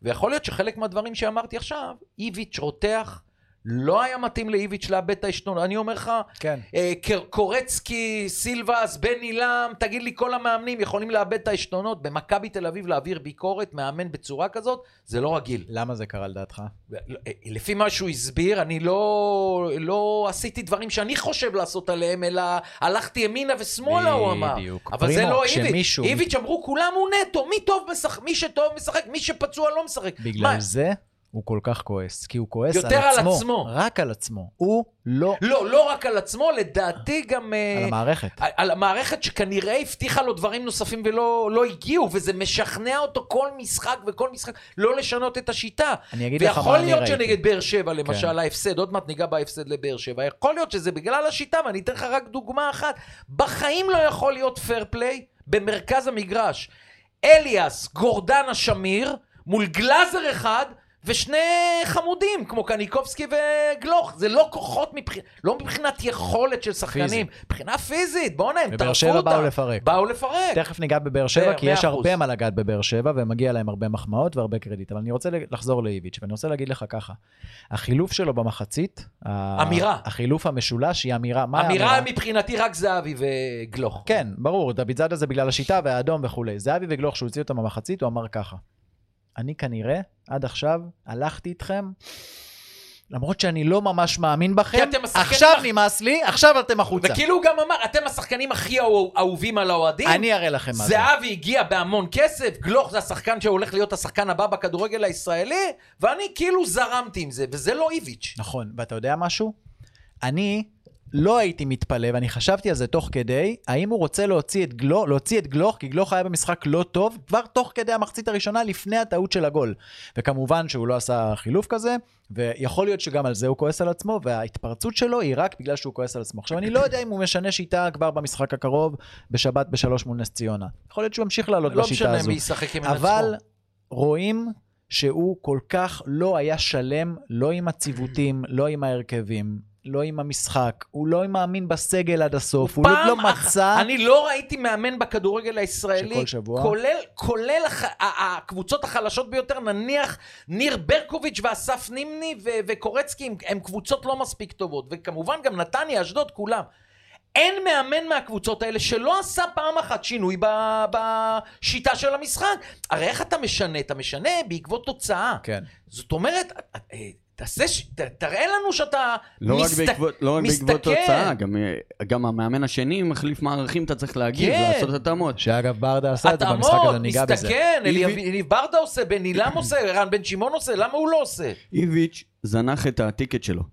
ויכול להיות שחלק מהדברים שאמרתי עכשיו, איביץ' רותח, לא היה מתאים לאיביץ' לאבד את העשתונות. אני אומר לך, כן. אה, קורצקי, סילבס, בן עילם, תגיד לי, כל המאמנים יכולים לאבד את העשתונות. במכבי תל אביב להעביר ביקורת, מאמן בצורה כזאת, זה לא רגיל. למה זה קרה לדעתך? ו- אה, לפי מה שהוא הסביר, אני לא, לא עשיתי דברים שאני חושב לעשות עליהם, אלא הלכתי ימינה ושמאלה, הוא אמר. בדיוק. אבל זה פרימו, לא איביץ'. איביץ' אמרו, כולם הוא נטו, מי טוב משחק, מי שטוב משחק, מי שפצוע לא משחק. בגלל מה, זה הוא כל כך כועס. כי הוא כועס יותר על על עצמו. עצמו. רק על עצמו. הוא לא לא, לא רק על עצמו, לדעתי גם... אה, על המערכת. על- על המערכת שכנראה הבטיחה לו דברים נוספים ולא לא הגיעו, וזה משכנע אותו כל משחק וכל משחק לא לשנות את השיטה. אני אגיד לך מה ויכול אני להיות ראיתי. שנגד באר שבע, למשל, כן. ההפסד, עוד מעט ניגע בהפסד לבאר שבע, יכול להיות שזה בגלל השיטה, ואני אתן לך רק דוגמה אחת. בחיים לא יכול להיות פייר פליי במרכז המגרש. אליאס, גורדנה שמיר, מול גלאזר אחד, ושני חמודים, כמו קניקובסקי וגלוך. זה לא כוחות, מבח... לא מבחינת יכולת של שחקנים. מבחינה פיזית. בואנה, הם בבאר טרפו שבע אותם. באו לפרק. באו לפרק. תכף ניגע בבאר שבע, כי יש אחוז. הרבה מה לגעת בבאר שבע, ומגיע להם הרבה מחמאות והרבה קרדיט. אבל אני רוצה לחזור לאיביץ', ואני רוצה להגיד לך ככה, החילוף שלו במחצית, אמירה. החילוף המשולש היא אמירה, מה אמירה? מבחינתי רק זהבי וגלוך. כן, ברור, דוד זאדה זה בגלל השיטה והאדום וכולי. זהבי וגלוך, שהוא הוציא אותם במחצית, הוא אמר ככה, אני כנראה, עד עכשיו, הלכתי איתכם, למרות שאני לא ממש מאמין בכם, עכשיו הכ- נמאס לי, עכשיו אתם החוצה. וכאילו הוא גם אמר, אתם השחקנים הכי אהוב- אהובים על האוהדים. אני אראה לכם מה זה. זהבי הגיע בהמון כסף, גלוך זה השחקן שהולך להיות השחקן הבא בכדורגל הישראלי, ואני כאילו זרמתי עם זה, וזה לא איביץ'. נכון, ואתה יודע משהו? אני לא הייתי מתפלא, ואני חשבתי על זה תוך כדי, האם הוא רוצה להוציא את, גלוך, להוציא את גלוך, כי גלוך היה במשחק לא טוב, כבר תוך כדי המחצית הראשונה, לפני הטעות של הגול. וכמובן שהוא לא עשה חילוף כזה, ויכול להיות שגם על זה הוא כועס על עצמו, וההתפרצות שלו היא רק בגלל שהוא כועס על עצמו. עכשיו, אני לא יודע אם הוא משנה שיטה כבר במשחק הקרוב, בשבת בשלוש מול נס ציונה. יכול להיות שהוא ימשיך לעלות לא בשיטה הזו. אבל רואים שהוא כל כך לא היה שלם, לא עם הציוותים, לא עם ההרכבים, לא עם המשחק, הוא לא מאמין בסגל עד הסוף, הוא, לא מצא... אני לא ראיתי מאמן בכדורגל הישראלי, שכל שבוע? כולל, כולל הח... הקבוצות החלשות ביותר, נניח ניר ברקוביץ' ואסף נימני ו- וקורצקי, הם, הם קבוצות לא מספיק טובות, וכמובן גם נתניה, אשדוד, כולם. אין מאמן מהקבוצות האלה שלא עשה פעם אחת שינוי ב- בשיטה של המשחק. הרי איך אתה משנה? אתה משנה בעקבות תוצאה. כן. זאת אומרת, אה, תעשה, ש- ת- תראה לנו שאתה לא רק מסת- בעקבות, לא רק בעקבות מסתכל. תוצאה, גם, אה, גם המאמן השני מחליף מערכים, אתה צריך להגיב, כן. לעשות התאמות. שאגב, ברדה עשה את זה במשחק התאמות, הזה, ניגע בזה. מסתכן, איבי- אליניב ברדה עושה, בן עילם עושה, ערן בן שמעון עושה, למה הוא לא עושה? איביץ' זנח את הטיקט שלו.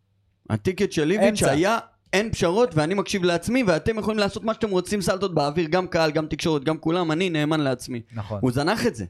הטיקט של איביץ'. היה אין פשרות ואני מקשיב לעצמי ואתם יכולים לעשות מה שאתם רוצים סלטות באוויר, גם קהל, גם תקשורת, גם כולם, אני נאמן לעצמי. נכון. הוא זנח את זה.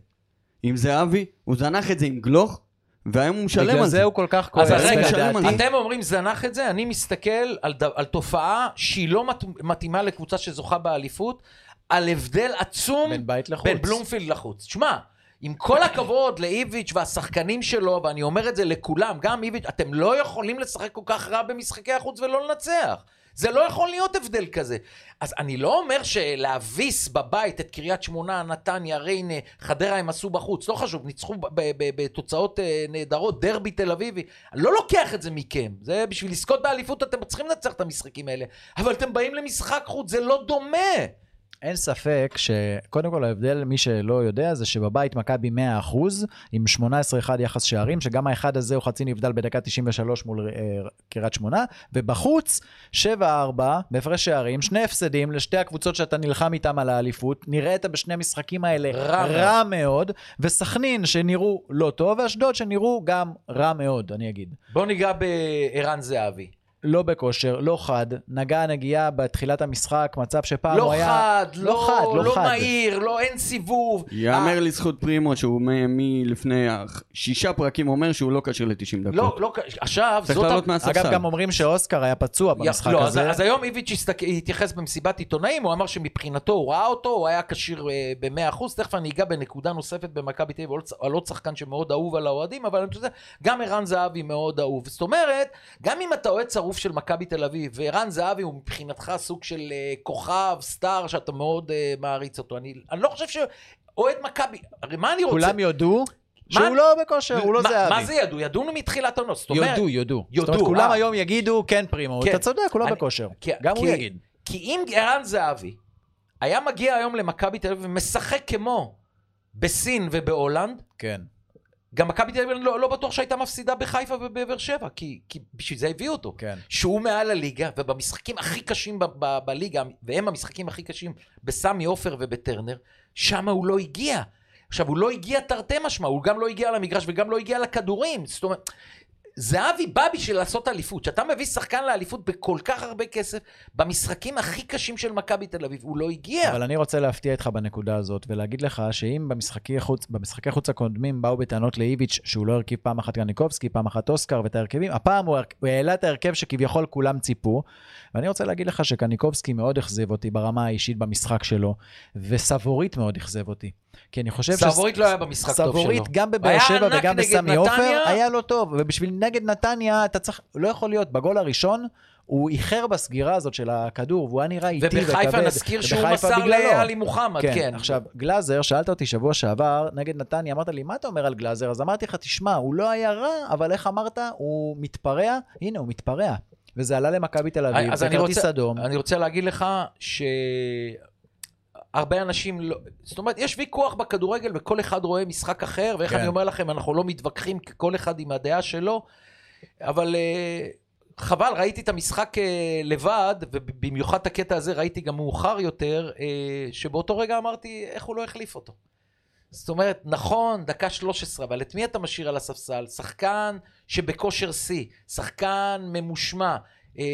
עם זהבי, הוא זנח את זה עם גלוך, והיום הוא משלם בגלל על זה זה. הוא כל כך אז כועס, רגע, לדעתי. אתם אומרים זנח את זה, אני מסתכל על, ד... על תופעה שהיא לא מת... מתאימה לקבוצה שזוכה באליפות, על הבדל עצום בין בית לחוץ. בין בלומפילד לחוץ. שמע, עם כל הכבוד לאיביץ' והשחקנים שלו, ואני אומר את זה לכולם, גם איביץ', אתם לא יכולים לשחק כל כך רע במשחקי החוץ ולא לנצח. זה לא יכול להיות הבדל כזה. אז אני לא אומר שלהביס בבית את קריית שמונה, נתניה, ריינה, חדרה הם עשו בחוץ, לא חשוב, ניצחו בתוצאות אה, נהדרות, דרבי תל אביבי. אני לא לוקח את זה מכם. זה בשביל לזכות באליפות אתם צריכים לנצח את המשחקים האלה. אבל אתם באים למשחק חוץ, זה לא דומה. אין ספק שקודם כל ההבדל, מי שלא יודע, זה שבבית מכבי 100% עם 18-1 יחס שערים, שגם האחד הזה הוא חצי נבדל בדקה 93 מול אה, קריית שמונה, ובחוץ 7-4 בהפרש שערים, שני הפסדים לשתי הקבוצות שאתה נלחם איתם על האליפות, נראית בשני המשחקים האלה רע רע מאוד, וסכנין שנראו לא טוב, ואשדוד שנראו גם רע מאוד, אני אגיד. בוא ניגע בערן זהבי. לא בכושר, לא חד, נגע נגיעה בתחילת המשחק, מצב שפעם לא הוא היה... חד, לא לא חד, לא לא חד. מהיר, לא אין סיבוב. אה, יאמר לזכות פרימו שהוא מ- מלפני שישה פרקים אומר שהוא לא כשיר ל-90 דקות. לא, לא, עכשיו, צריך זאת... לעלות מהספסל. אגב, גם אומרים שאוסקר היה פצוע במשחק לא, אז, הזה. אז היום איביץ' הסתק- התייחס במסיבת עיתונאים, הוא אמר שמבחינתו הוא ראה אותו, הוא היה כשיר אה, ב-100%, תכף אני אגע בנקודה נוספת במכבי תל אביב, על עוד- שחקן שמאוד אהוב על האוהדים, אבל אני חושב גם ערן זהבי מאוד אהוב. זאת אומרת, גם אם אתה אוהד שרוף של מכבי תל אביב, וערן זהבי הוא מבחינתך סוג של אה, כוכב, סטאר, שאתה מאוד אה, מעריץ אותו, אני, אני לא חושב שאוהד מכבי, הרי מה אני רוצה? כולם יודו שהוא מה- לא בכושר, הוא לא זהבי. מה זה ידעו? ידעו מתחילת העונות, זאת אומרת... יודו, יודו. יודו, זאת אומרת, כולם אה. היום יגידו, כן פרימו, כן. אתה צודק, הוא לא בכושר. כי- גם הוא כי- יגיד. כי אם ערן זהבי היה מגיע היום למכבי תל אביב ומשחק כמו בסין ובהולנד, כן. גם מכבי תל אביב לא, לא בטוח שהייתה מפסידה בחיפה ובבאר שבע, כי, כי בשביל זה הביאו אותו. כן. שהוא מעל הליגה, ובמשחקים הכי קשים ב- ב- בליגה, והם המשחקים הכי קשים בסמי עופר ובטרנר, שם הוא לא הגיע. עכשיו, הוא לא הגיע תרתי משמע, הוא גם לא הגיע למגרש וגם לא הגיע לכדורים. זאת אומרת, זהבי בא בשביל לעשות אליפות. כשאתה מביא שחקן לאליפות בכל כך הרבה כסף, במשחקים הכי קשים של מכבי תל אביב, הוא לא הגיע. אבל אני רוצה להפתיע אותך בנקודה הזאת, ולהגיד לך שאם במשחקי חוץ, במשחקי חוץ הקודמים באו בטענות לאיביץ' שהוא לא הרכיב פעם אחת גניקובסקי, פעם אחת אוסקר ואת ההרכבים, הפעם הוא, הוא העלה את ההרכב שכביכול כולם ציפו, ואני רוצה להגיד לך שקניקובסקי מאוד אכזב אותי ברמה האישית במשחק שלו, וסבורית מאוד אכזב אותי. כי אני חושב סבורית לא היה במשחק טוב שלו. סבורית גם בבאר שבע וגם בסמי עופר. היה לא טוב, ובשביל נגד נתניה אתה צריך, לא יכול להיות, בגול הראשון הוא איחר בסגירה הזאת של הכדור, והוא היה נראה איטי וכבד. ובחיפה נזכיר שהוא מסר. לעלי מוחמד, כן. כן, עכשיו, גלאזר, שאלת אותי שבוע שעבר, נגד נתניה, אמרת לי, מה אתה אומר על גלאזר? אז אמרתי לך, תשמע, הוא לא היה רע, אבל איך אמרת? הוא מתפרע? הנה, הוא מתפרע. וזה עלה למכבי תל אביב, זה כרטיס אדום. אני רוצה להגיד לך שהרבה אנשים לא... זאת אומרת, יש ויכוח בכדורגל וכל אחד רואה משחק אחר, ואיך כן. אני אומר לכם, אנחנו לא מתווכחים, כי כל אחד עם הדעה שלו, אבל אה, חבל, ראיתי את המשחק אה, לבד, ובמיוחד את הקטע הזה ראיתי גם מאוחר יותר, אה, שבאותו רגע אמרתי, איך הוא לא החליף אותו? זאת אומרת, נכון, דקה 13, אבל את מי אתה משאיר על הספסל? שחקן שבכושר שיא, שחקן ממושמע. אה,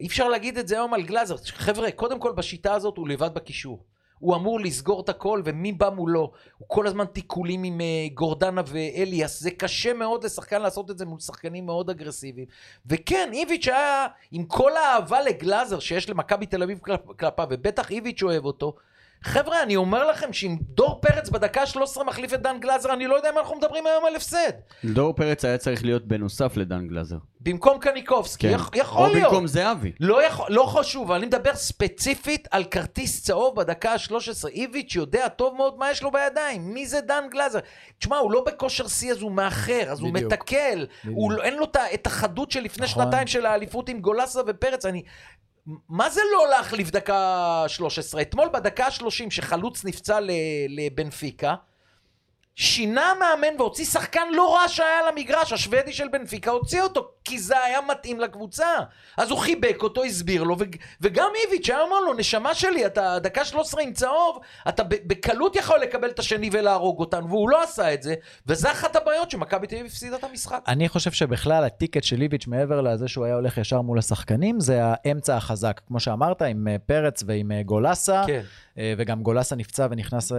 אי אפשר להגיד את זה היום על גלאזר. חבר'ה, קודם כל בשיטה הזאת הוא לבד בקישור. הוא אמור לסגור את הכל, ומי בא מולו? הוא כל הזמן תיקולים עם אה, גורדנה ואליאס. זה קשה מאוד לשחקן לעשות את זה מול שחקנים מאוד אגרסיביים. וכן, איביץ' היה, עם כל האהבה לגלאזר שיש למכבי תל אביב כלפ, כלפיו, ובטח איביץ' אוהב אותו, חבר'ה, אני אומר לכם שאם דור פרץ בדקה ה-13 מחליף את דן גלאזר, אני לא יודע אם אנחנו מדברים היום על הפסד. דור פרץ היה צריך להיות בנוסף לדן גלאזר. במקום קניקובסקי, כן. יכ- יכול או להיות. במקום זהבי. לא, יכול, לא חשוב, אני מדבר ספציפית על כרטיס צהוב בדקה ה-13. איביץ' יודע טוב מאוד מה יש לו בידיים. מי זה דן גלאזר? תשמע, הוא לא בכושר שיא, אז הוא מאחר, אז הוא בדיוק. מתקל. בדיוק. הוא, לא- אין לו את החדות של לפני נכון. שנתיים של האליפות עם גולסה ופרץ. אני... מה זה לא להחליף דקה 13? אתמול בדקה ה-30 שחלוץ נפצע לבנפיקה, שינה המאמן והוציא שחקן לא רע שהיה על המגרש, השוודי של בנפיקה הוציא אותו, כי זה היה מתאים לקבוצה. אז הוא חיבק אותו, הסביר לו, ו- וגם איביץ' היה אומר לו, נשמה שלי, אתה דקה 13 עם צהוב, אתה בקלות יכול לקבל את השני ולהרוג אותנו, והוא לא עשה את זה, וזה אחת הבעיות שמכבי תל אביב הפסידה את המשחק. אני חושב שבכלל הטיקט של איביץ', מעבר לזה שהוא היה הולך ישר מול השחקנים, זה האמצע החזק. כמו שאמרת, עם אה, פרץ ועם אה, גולסה, כן. אה, וגם גולסה נפצע ונכנס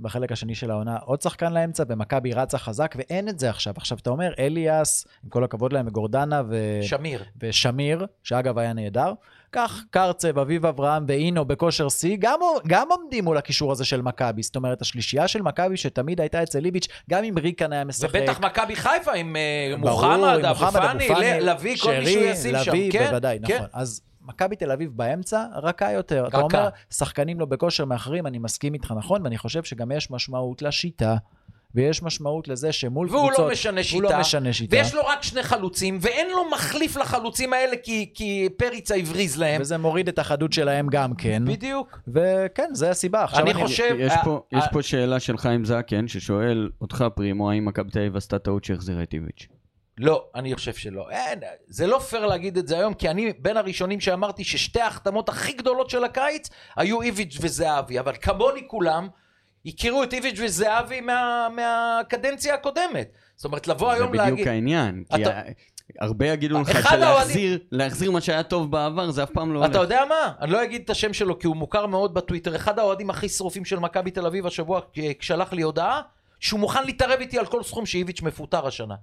בחלק השני של העונה עוד שחקן לאמצע, ומכבי רצה חזק, ואין את זה עכשיו. עכשיו, אתה אומר, אליאס, עם כל הכבוד להם, גורדנה ו... שמיר. ושמיר, שאגב היה נהדר. כך קרצב, אביב אברהם ואינו בכושר שיא, גם, גם עומדים מול הקישור הזה של מכבי. זאת אומרת, השלישייה של מכבי שתמיד הייתה אצל ליביץ', גם אם ריקן היה משחק. ובטח מכבי חיפה עם אה, מוחמד, אבו פאני, לביא, כל מישהו ישים שם. לביא, כן, בוודאי, כן. נכון. אז מכבי תל אביב באמצע, רכה יותר. אתה רכה. אומר, שחקנים לא בכושר מאחרים, אני מסכים איתך נכון, ואני חושב שגם יש משמעות לשיטה, ויש משמעות לזה שמול והוא קבוצות... לא משנה שיטה. הוא לא משנה שיטה. ויש לו רק שני חלוצים, ואין לו מחליף לחלוצים האלה כי, כי פריצה הבריז להם. וזה מוריד את החדות שלהם גם כן. בדיוק. וכן, זה הסיבה. עכשיו אני אני... חושב- יש אה, פה- אה, יש פה שאלה של חיים זקן, ששואל אותך, פרימו, האם מכבי תל אביב עשתה טעות שהחזירה את איביץ'? לא, אני חושב שלא. אין, זה לא פייר להגיד את זה היום, כי אני בין הראשונים שאמרתי ששתי ההחתמות הכי גדולות של הקיץ היו איביץ' וזהבי, אבל כמוני כולם הכירו את איביץ' וזהבי מה, מהקדנציה הקודמת. זאת אומרת, לבוא זה היום בדיוק להגיד... העניין. כי אתה- הרבה יגידו לך שלהחזיר להחזיר מה שהיה טוב בעבר, זה אף פעם לא הולך. אתה יודע מה? אני לא אגיד את השם שלו כי הוא מוכר מאוד בטוויטר. אחד האוהדים הכי שרופים של מכבי תל אביב השבוע אה, שלח לי הודעה שהוא מוכן להתערב איתי על כל סכום שאיביץ' מפוטר השנה.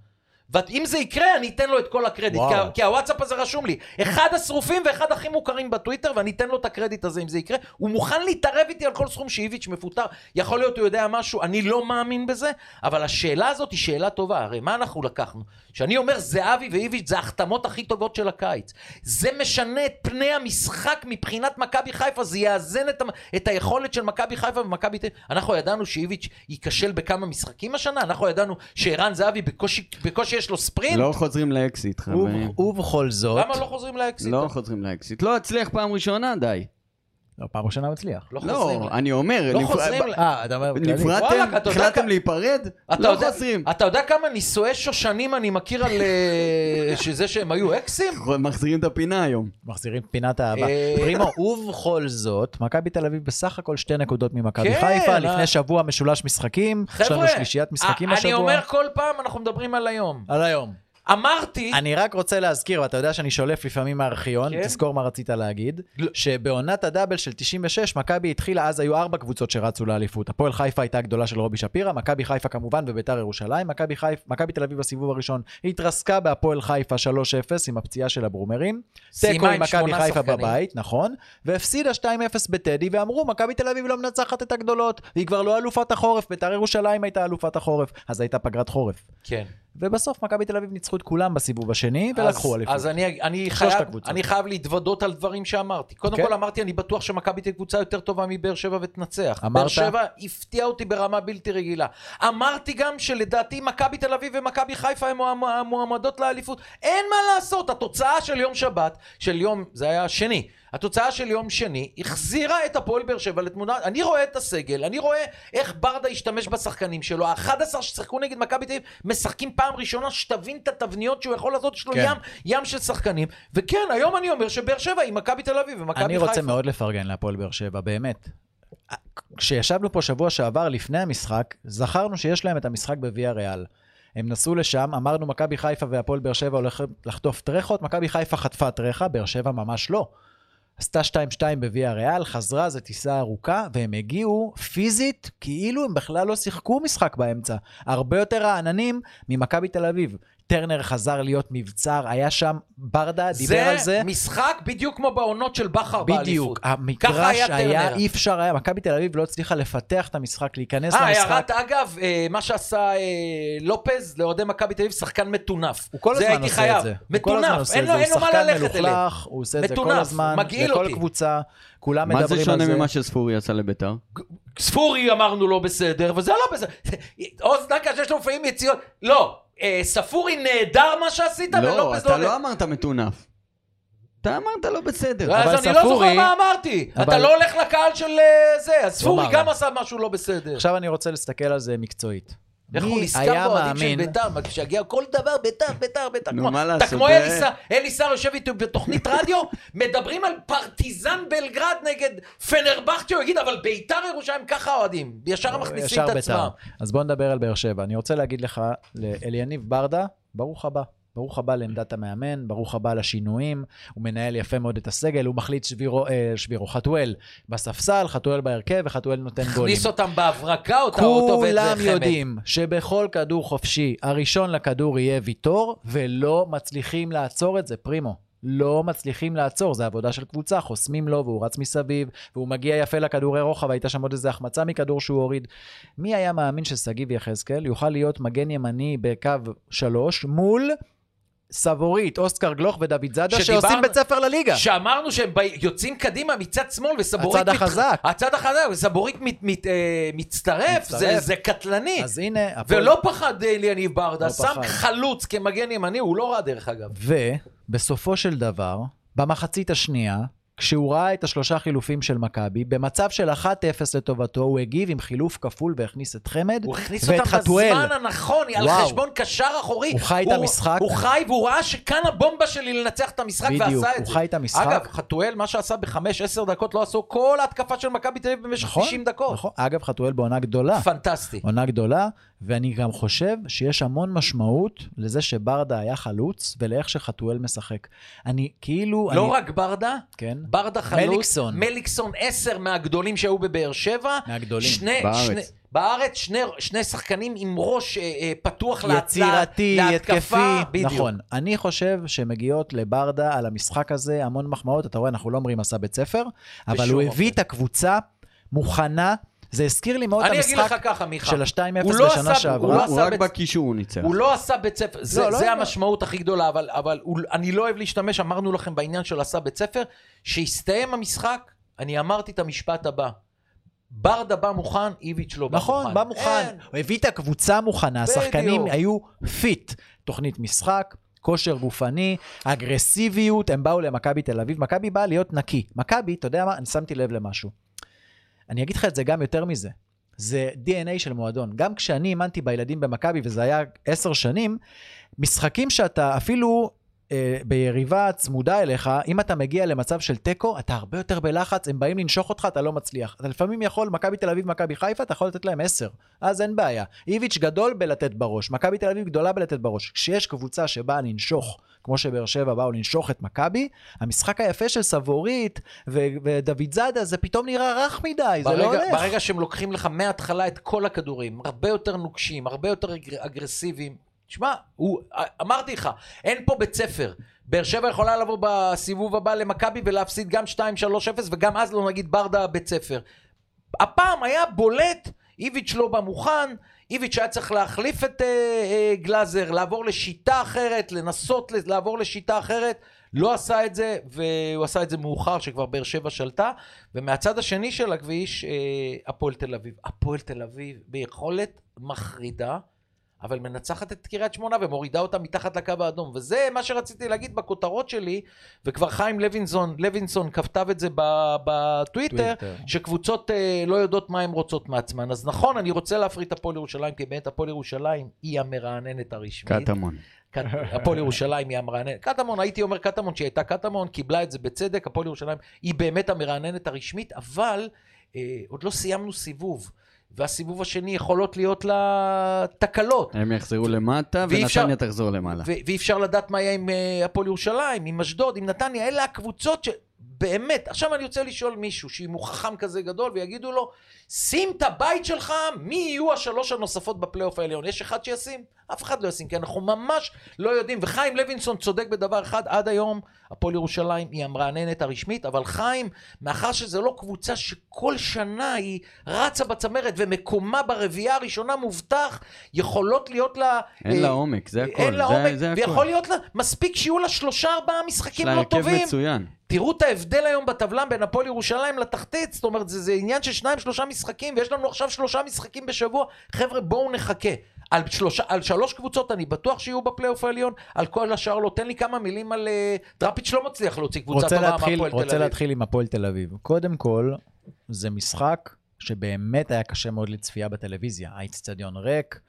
ואם זה יקרה, אני אתן לו את כל הקרדיט, וואו. כי, כי הוואטסאפ הזה רשום לי. אחד השרופים ואחד הכי מוכרים בטוויטר, ואני אתן לו את הקרדיט הזה אם זה יקרה. הוא מוכן להתערב איתי על כל סכום שאיביץ' מפוטר. יכול להיות הוא יודע משהו, אני לא מאמין בזה, אבל השאלה הזאת היא שאלה טובה. הרי מה אנחנו לקחנו? כשאני אומר זהבי ואיביץ' זה ההחתמות הכי טובות של הקיץ. זה משנה את פני המשחק מבחינת מכבי חיפה, זה יאזן את, המ- את היכולת של מכבי חיפה ומכבי תל. אנחנו ידענו שאיביץ' ייכשל בכמה משחקים השנה, אנחנו ידענו שערן זהבי בקושי, בקושי יש לו ספרינט. לא חוזרים לאקזיט, חברים. וב- ובכל זאת, למה לא חוזרים לאקזיט? לא חוזרים לאקזיט. לא הצליח פעם ראשונה, די. לא, פעם ראשונה הוא הצליח. לא חוזרים. לא, אני אומר, לא חוזרים. ל- אה, אתה אומר. נפרדתם? החלטתם להיפרד? אתה לא חוזרים. אתה יודע כמה נישואי שושנים אני מכיר על אה, שזה שהם היו אקסים? מחזירים את הפינה היום. מחזירים את פינת האהבה. אה, פרימו, ובכל זאת, מכבי תל אביב בסך הכל שתי נקודות ממכבי כן, חיפה, אה. לפני שבוע משולש משחקים, יש לנו שלישיית משחקים אה, אני השבוע. אומר כל פעם, אנחנו מדברים על היום. על היום. אמרתי, אני רק רוצה להזכיר, ואתה יודע שאני שולף לפעמים מהארכיון, כן. תזכור מה רצית להגיד, לא. שבעונת הדאבל של 96, מכבי התחילה, אז היו ארבע קבוצות שרצו לאליפות. הפועל חיפה הייתה הגדולה של רובי שפירא, מכבי חיפה כמובן וביתר ירושלים. מכבי חיפ- תל אביב בסיבוב הראשון התרסקה בהפועל חיפה 3-0 עם הפציעה של הברומרים. תיקו עם מכבי חיפה שחקנים. בבית, נכון, והפסידה 2-0 בטדי, ואמרו, מכבי תל אביב לא מנצחת את הגדולות, והיא כבר לא אלופת החורף, ביתר ירושלים הייתה אלופת החורף, אז הייתה פגרת חורף. כן. ובסוף מכבי תל אביב ניצחו את כולם בסיבוב השני, ולקחו אליפות. אז אני, אני, חייב. אני חייב להתוודות על דברים שאמרתי. קודם כן. כל אמרתי, אני בטוח שמכבי תהיה קבוצה יותר טובה מבאר שבע ותנצח. אמרת? באר שבע הפתיעה אותי ברמה בלתי רגילה. אמרתי גם שלדעתי מכבי תל אביב ומכבי חיפה הן מועמ- המועמדות לאליפות. אין מה לעשות, התוצאה של יום שבת, של יום, זה היה שני. התוצאה של יום שני החזירה את הפועל באר שבע לתמונה, אני רואה את הסגל, אני רואה איך ברדה השתמש בשחקנים שלו, ה-11 ששיחקו נגד מכבי תל אביב משחקים פעם ראשונה, שתבין את התבניות שהוא יכול לעשות, יש לו כן. ים, ים של שחקנים, וכן, היום אני אומר שבאר שבע היא מכבי תל אביב ומכבי חיפה. אני רוצה מאוד לפרגן להפועל באר שבע, באמת. כשישבנו פה שבוע שעבר לפני המשחק, זכרנו שיש להם את המשחק בוויה ריאל. הם נסעו לשם, אמרנו מכבי חיפה והפועל באר שבע הולך לחטוף טרחות, מכבי חיפה חטפה טרחה, באר שבע ממש לא. עשתה 2-2 בוויה ריאל, חזרה, זו טיסה ארוכה, והם הגיעו פיזית כאילו הם בכלל לא שיחקו משחק באמצע. הרבה יותר רעננים ממכבי תל אביב. טרנר חזר להיות מבצר, היה שם, ברדה דיבר על זה. זה משחק בדיוק כמו בעונות של בכר באליפות. בדיוק, המגרש היה היה. אי אפשר היה, מכבי תל אביב לא הצליחה לפתח את המשחק, להיכנס אה, למשחק. הערת אגב, אה, מה שעשה אה, לופז לאוהדי מכבי תל אביב, שחקן מטונף. הוא כל זה הזמן עושה חייב. את זה. מטונף, אין לו זה. מה הוא ללכת. מלוכלך, הוא עושה את זה כל הזמן, מגעיל לכל אותי. קבוצה, כולם מה זה מדברים שונה על זה. ממה שספורי עשה לביתר? ספורי אמרנו לא בסדר, וזה לא בסדר. עוז נקש יש לו לפעמים יציאות. לא, אה, ספורי נהדר מה שעשית, לא, ולופז אתה לא... לא אמרת מטונף. אתה אמרת לא בסדר. אבל אז אני לא זוכר ספורי- מה אמרתי. אתה לא הולך לקהל של אה, זה, אז ספורי אמר. גם עשה משהו לא בסדר. עכשיו אני רוצה להסתכל על זה מקצועית. איך הוא נזכר באוהדים של בית"ר, מה, כשיגיע כל דבר בית"ר, בית"ר, בית"ר. נו, כמו- מה אתה לעשות, כמו זה- אלי סער, אלי סער יושב איתו בתוכנית רדיו, מדברים על פרטיזן בלגרד נגד פנרבכצ'ה, הוא יגיד, אבל בית"ר ירושלים ככה אוהדים, ישר הם מכניסים את בית"ר. עצמם. אז בוא נדבר על באר שבע. אני רוצה להגיד לך, לאליניב ברדה, ברוך הבא. ברוך הבא לעמדת המאמן, ברוך הבא לשינויים, הוא מנהל יפה מאוד את הסגל, הוא מחליט שבירו, אה, שבירו, חתואל בספסל, חתואל בהרכב, וחתואל נותן גולים. הכניס אותם בהברקה, אותה אותו ואת כולם חמד. יודעים שבכל כדור חופשי, הראשון לכדור יהיה ויטור, ולא מצליחים לעצור את זה, פרימו. לא מצליחים לעצור, זה עבודה של קבוצה, חוסמים לו והוא רץ מסביב, והוא מגיע יפה לכדורי רוחב, הייתה שם עוד איזה החמצה מכדור שהוא הוריד. מי היה מאמין ששגיב יחזקאל יוכל להיות מגן ימני בקו שלוש מול סבורית, אוסקר גלוך ודוד זאדה, שדיברנו- שעושים בית ספר לליגה. שאמרנו שהם ב- יוצאים קדימה מצד שמאל וסבורית... הצד החזק. הצד החזק, וסבורית מת, מת, אה, מצטרף, מצטרף. זה, זה קטלני. אז הנה, ולא פחד אה, אליניב ברדה, לא שם פחד. חלוץ כמגן ימני, הוא לא רע דרך אגב. ובסופו של דבר, במחצית השנייה, כשהוא ראה את השלושה חילופים של מכבי, במצב של 1-0 לטובתו, הוא הגיב עם חילוף כפול והכניס את חמד הוא הכניס ואת אותם חתואל. בזמן הנכון, על וואו. חשבון קשר אחורי. הוא חי את המשחק. הוא חי והוא ראה שכאן הבומבה שלי לנצח את המשחק בדיוק, ועשה את הוא זה. חי את המשחק. אגב, חתואל, מה שעשה בחמש, עשר דקות לא עשו כל ההתקפה של מכבי תל אביב במשך נכון, 90 דקות. נכון. אגב, חתואל בעונה גדולה. פנטסטי. עונה גדולה, ואני גם חושב שיש המון משמעות לזה שברדה היה חלוץ ולאיך שחתואל משחק. אני כאילו... לא אני, רק ברדה, כן, ברדה חלוץ, מליקסון. מליקסון עשר מהגדולים שהיו בבאר שבע. מהגדולים. שני, בארץ. שני, בארץ, שני, שני שחקנים עם ראש אה, אה, פתוח לה- יצירתי, לה- התקפי. להתקפה. בדיוק. נכון. אני חושב שמגיעות לברדה על המשחק הזה המון מחמאות. אתה רואה, אנחנו לא אומרים עשה בית ספר, אבל הוא. הביא את הקבוצה מוכנה. זה הזכיר לי מאוד את אני אגיד לך המשחק ככה, מיכה. של ה-2-0 הוא לא בשנה עשה- שעברה. הוא לא הוא רק בית- בקישור הוא ניצח. הוא לא עשה בית ספר, זה, לא, זה לא. המשמעות הכי גדולה, אבל, אבל הוא, אני לא אוהב להשתמש, אמרנו לכם בעניין של עשה בית ספר, שהסתיים המשחק, אני אמרתי את המשפט הבא, ברדה בא מוכן, איביץ' לא בא מוכן. נכון, בא מוכן. הוא הביא את הקבוצה מוכנה, השחקנים. היו fit. תוכנית משחק, כושר גופני, אגרסיביות, הם באו למכבי תל אביב. מכבי באה להיות נקי. מכבי, אתה יודע מה? אני שמתי לב למשהו. אני אגיד לך את זה גם יותר מזה. זה DNA של מועדון. גם כשאני אימנתי בילדים במכבי, וזה היה עשר שנים, משחקים שאתה אפילו אה, ביריבה צמודה אליך, אם אתה מגיע למצב של תיקו, אתה הרבה יותר בלחץ, הם באים לנשוך אותך, אתה לא מצליח. אתה לפעמים יכול, מכבי תל אביב, מכבי חיפה, אתה יכול לתת להם עשר. אז אין בעיה. איביץ' גדול בלתת בראש, מכבי תל אביב גדולה בלתת בראש. כשיש קבוצה שבאה לנשוך, כמו שבאר שבע באו לנשוך את מכבי, המשחק היפה של סבורית ו- ודוד זאדה, זה פתאום נראה רך מדי, זה לא ברגע, הולך. ברגע שהם לוקחים לך מההתחלה את כל הכדורים, הרבה יותר נוקשים, הרבה יותר אגר- אגרסיביים. תשמע, אמרתי לך, אין פה בית ספר. באר שבע יכולה לבוא בסיבוב הבא למכבי ולהפסיד גם 2-3-0, וגם אז לא נגיד ברדה בית ספר. הפעם היה בולט, איביץ' לא בא מוכן, איביץ' היה צריך להחליף את אה, אה, גלאזר, לעבור לשיטה אחרת, לנסות לעבור לשיטה אחרת. לא עשה את זה, והוא עשה את זה מאוחר, שכבר באר שבע שלטה. ומהצד השני של הכביש, אה, הפועל תל אביב. הפועל תל אביב ביכולת מחרידה, אבל מנצחת את קריית שמונה ומורידה אותה מתחת לקו האדום. וזה מה שרציתי להגיד בכותרות שלי, וכבר חיים לוינסון, לוינסון כתב את זה בטוויטר, טוויטר. שקבוצות אה, לא יודעות מה הן רוצות מעצמן. אז נכון, אני רוצה להפריט את הפועל ירושלים, כי באמת הפועל ירושלים היא המרעננת הרשמית. קטמון. קט- הפועל ירושלים היא המרעננת. קטמון, הייתי אומר קטמון שהיא הייתה קטמון, קיבלה את זה בצדק, הפועל ירושלים היא באמת המרעננת הרשמית, אבל אה, עוד לא סיימנו סיבוב. והסיבוב השני יכולות להיות לה תקלות. הם יחזרו למטה ונתניה תחזור למעלה. ואי אפשר לדעת מה יהיה עם אה, הפועל ירושלים, עם אשדוד, עם נתניה, אלה הקבוצות שבאמת, עכשיו אני רוצה לשאול מישהו שאם הוא חכם כזה גדול ויגידו לו, שים את הבית שלך, מי יהיו השלוש הנוספות בפלייאוף העליון? יש אחד שישים? אף אחד לא ישים, כי אנחנו ממש לא יודעים. וחיים לוינסון צודק בדבר אחד, עד היום הפועל ירושלים היא המרעננת הרשמית, אבל חיים, מאחר שזו לא קבוצה שכל שנה היא רצה בצמרת ומקומה ברביעייה הראשונה מובטח, יכולות להיות לה... אין אה, לה עומק, זה הכל. אין לה זה- עומק, זה הכל. ויכול להיות לה, מספיק שיהיו לה שלושה ארבעה יש משחקים לה לא הרכב טובים. מצוין. תראו את ההבדל היום בטבלה בין הפועל ירושלים לתחתית, זאת אומרת, זה, זה עניין של שניים שלושה משחקים, ויש לנו עכשיו שלושה משחקים בשבוע. חבר'ה, בואו נחכה. על, שלושה, על שלוש קבוצות אני בטוח שיהיו בפלייאוף העליון, על כל השאר לא. תן לי כמה מילים על... אה, דראפיץ' לא מצליח להוציא קבוצה רוצה טובה מהפועל תל רוצה אביב. להתחיל עם הפועל תל אביב. קודם כל, זה משחק שבאמת היה קשה מאוד לצפייה בטלוויזיה. האיצטדיון ריק,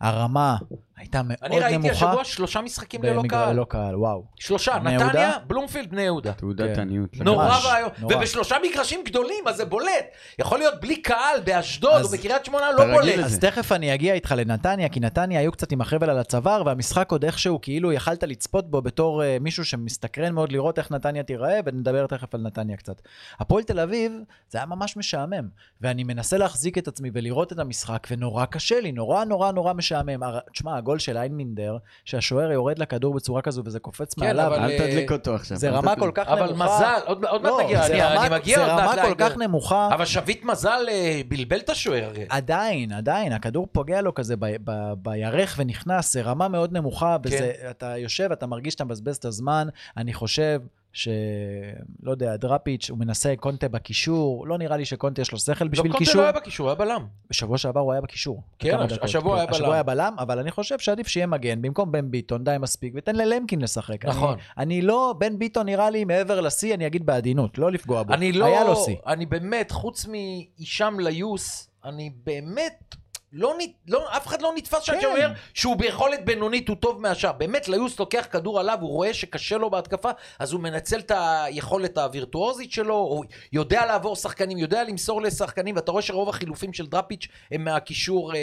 הרמה הייתה מאוד אני ראיתי נמוכה. השבוע שלושה משחקים ללא קהל. ללא קהל, וואו. שלושה, נתניה? בלומפילד, בני יהודה. תעודת כן. עניות. נורא ואיום. ובשלושה מגרשים גדולים, אז זה בולט. יכול להיות בלי קהל באשדוד או בקריית שמונה, לא בולט. אז תכף אני אגיע איתך לנתניה, כי נתניה היו קצת עם החבל על הצוואר, והמשחק עוד איכשהו, כאילו יכלת לצפות בו בתור uh, מישהו שמסתקרן מאוד לראות איך נתניה תיראה, ונדבר תכף על נתניה קצת. הפועל תל אביב, זה היה ממש משעמם, ואני מנסה להחזיק את עצמי ולראות את המשחק, ונורא קשה לי, נורא נורא נורא משעמם. הר- תשמע, הגול של איינמינדר, שהשוער יורד לכדור בצורה כזו וזה קופץ כן, מעליו, אבל- אל תדליק אותו עכשיו. זה רמה. כל כך אבל נמוכה. מזל, עוד עוד מעט לא, נגיע, זה אני מגיע זה עוד מעט רמה כל. כך נמוכה. אבל שביט מזל אה, בלבל את השוער. עדיין, עדיין, הכדור פוגע לו כזה ב, ב, בירך ונכנס, זה רמה מאוד נמוכה, וזה, אתה יושב, אתה מרגיש שאתה מבזבז את הזמן, אני חושב שלא יודע, דראפיץ', הוא מנסה קונטה בקישור, לא נראה לי שקונטה יש לו שכל גם בשביל קונטה קישור. לא היה בקישור, היה בלם. בשבוע שעבר הוא היה בקישור. כן, הש- השבוע כן. היה בלם. השבוע היה בלם, אבל אני חושב שעדיף שיהיה מגן, במקום בן ביטון, די מספיק, ותן ללמקין לשחק. נכון. אני, אני לא, בן ביטון נראה לי מעבר לשיא, אני אגיד בעדינות, לא לפגוע בו. אני לא... היה לו שיא. אני באמת, חוץ מהישאם ליוס, אני באמת... לא, לא, אף אחד לא נתפס כן. שאומר שהוא ביכולת בינונית, הוא טוב מהשאר. באמת, ליוס לוקח כדור עליו, הוא רואה שקשה לו בהתקפה, אז הוא מנצל את היכולת הווירטואוזית שלו, הוא יודע לעבור שחקנים, יודע למסור לשחקנים, ואתה רואה שרוב החילופים של דראפיץ' הם מהקישור אה,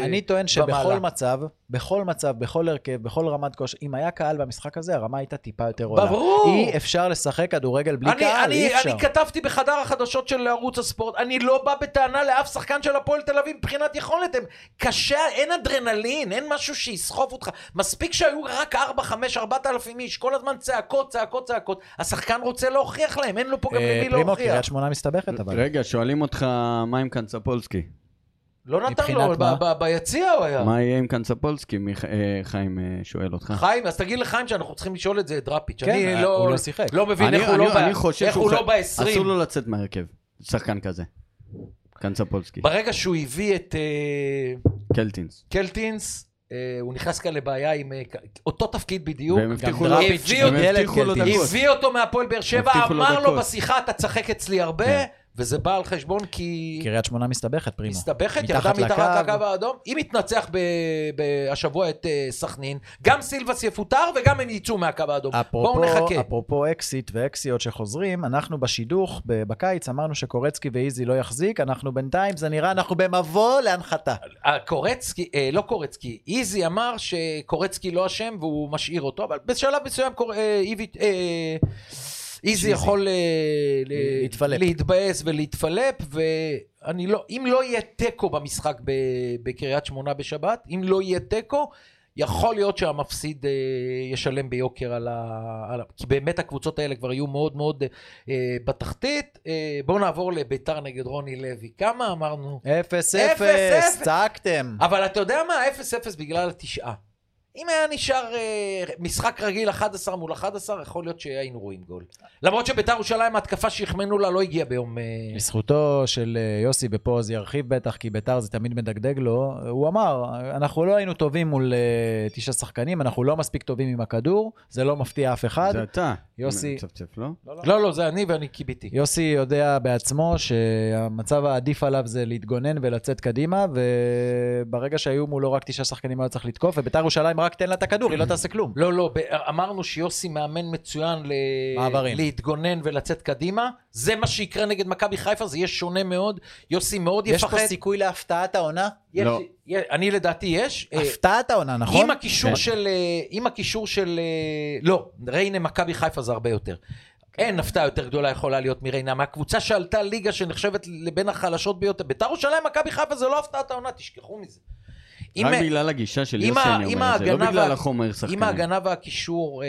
אני טוען שבכל במעלה. מצב, בכל מצב, בכל הרכב, בכל רמת כושר, אם היה קהל במשחק הזה, הרמה הייתה טיפה יותר עולה. ברור. אי אפשר לשחק כדורגל בלי אני, קהל, אני, אי אפשר. אני כתבתי בחדר החדשות של ערוץ הספורט, אני לא בא בטענה לאף שחקן של הפועל תל אביב מבחינת יכולת, הם קשה, אין אדרנלין, אין משהו שיסחוף אותך. מספיק שהיו רק 4, 5, 4,000 איש, כל הזמן צעקות, צעקות, צעקות. השחקן רוצה להוכיח להם, אין לו פה גם אה, למי פרימו, להוכיח. קריית שמונה מסתבכת, אבל. רגע, שואלים אותך מה עם קנצפולסקי. לא נתן לו, ביציע הוא היה. מה יהיה עם קנצפולסקי? אה, חיים אה, שואל אותך. חיים, אז תגיד לחיים שאנחנו צריכים לשאול את זה את דראפיץ'. כן, אני אה, לא, הוא לא שיחק. לא מבין אני- איך הוא אני- לא ב- אני חושב איך שהוא הוא לא ח- ב-20. אסור לו לצאת מהרכב, שחקן כזה. קנצפולסקי. ברגע שהוא הביא את... קלטינס. קלטינס, הוא נכנס כאן לבעיה עם אותו תפקיד בדיוק. והם הבטיחו לו- הביא אותו-. דקות. הביא אותו מהפועל באר שבע, אמר לו. בשיחה, אתה תשחק אצלי הרבה, כן. וזה בא על חשבון כי... קריית שמונה מסתבכת, פרימו. מסתבכת, ירדה מתחת לקו. האדום. אם יתנצח ב- השבוע את אה, סכנין, גם סילבס יפוטר וגם הם יצאו מהקו האדום. בואו נחכה. אפרופו אקסיט ואקסיות שחוזרים, אנחנו בשידוך בקיץ אמרנו שקורצקי ואיזי לא יחזיק, אנחנו בינתיים, זה נראה, אנחנו במבוא להנחתה. אה, קורצקי, אה, לא קורצקי, איזי אמר שקורצקי לא אשם והוא משאיר אותו, אבל בשלב מסוים קור... אה. אה, איזי. יכול אה, להתפלפ. להתבאס ולהתפלפ, ואני לא, אם לא יהיה תיקו במשחק בקריית שמונה בשבת, אם לא יהיה תיקו, יכול להיות שהמפסיד אה, ישלם ביוקר על ה... על ה... כי באמת הקבוצות האלה כבר יהיו מאוד מאוד אה, בתחתית. אה, בואו נעבור לביתר נגד רוני לוי. כמה אמרנו? אפס אפס, אפס, אפס. צעקתם. אבל אתה יודע מה? 0-0 בגלל התשעה. אם היה נשאר אה, משחק רגיל 11 מול 11, יכול להיות שהיינו רואים גול. למרות שביתר ירושלים, ההתקפה שהחמאנו לה לא הגיעה ביום... אה, לזכותו של אה, יוסי, ופה אז ירחיב בטח, כי ביתר זה תמיד מדגדג לו, הוא אמר, אנחנו לא היינו טובים מול אה, תשעה שחקנים, אנחנו לא מספיק טובים עם הכדור, זה לא מפתיע אף אחד. זה אתה. יוסי- מצפצף, לא? לא, לא, זה אני ואני קיביתי. יוסי יודע בעצמו שהמצב העדיף עליו זה להתגונן ולצאת קדימה, וברגע שהיו מולו רק תשעה שחקנים היה צריך לתקוף, וביתר ירושלים רק תן לה את הכדור, היא לא תעשה כלום. לא, לא, אמרנו שיוסי מאמן מצוין ל... מעברים. להתגונן ולצאת קדימה. זה מה שיקרה נגד מכבי חיפה, זה יהיה שונה מאוד. יוסי מאוד יש יפחד. פה סיכוי להפתעת העונה? יש- לא. יש- אני לדעתי יש. אה, הפתעת העונה, נכון? עם הקישור כן. של... אה, עם הקישור של... אה, לא, ריינה מכבי חיפה זה הרבה יותר. אין הפתעה יותר גדולה יכולה להיות מריינה. מהקבוצה שעלתה ליגה שנחשבת לבין החלשות ביותר. בית"ר ירושלים, מכבי חיפה זה לא הפתעת העונה, תשכחו מזה. אם- רק בגלל הגישה של יוסי אני אומר את זה, לא בגלל וה- החומר שחקנים. אם ההגנה והקישור אה,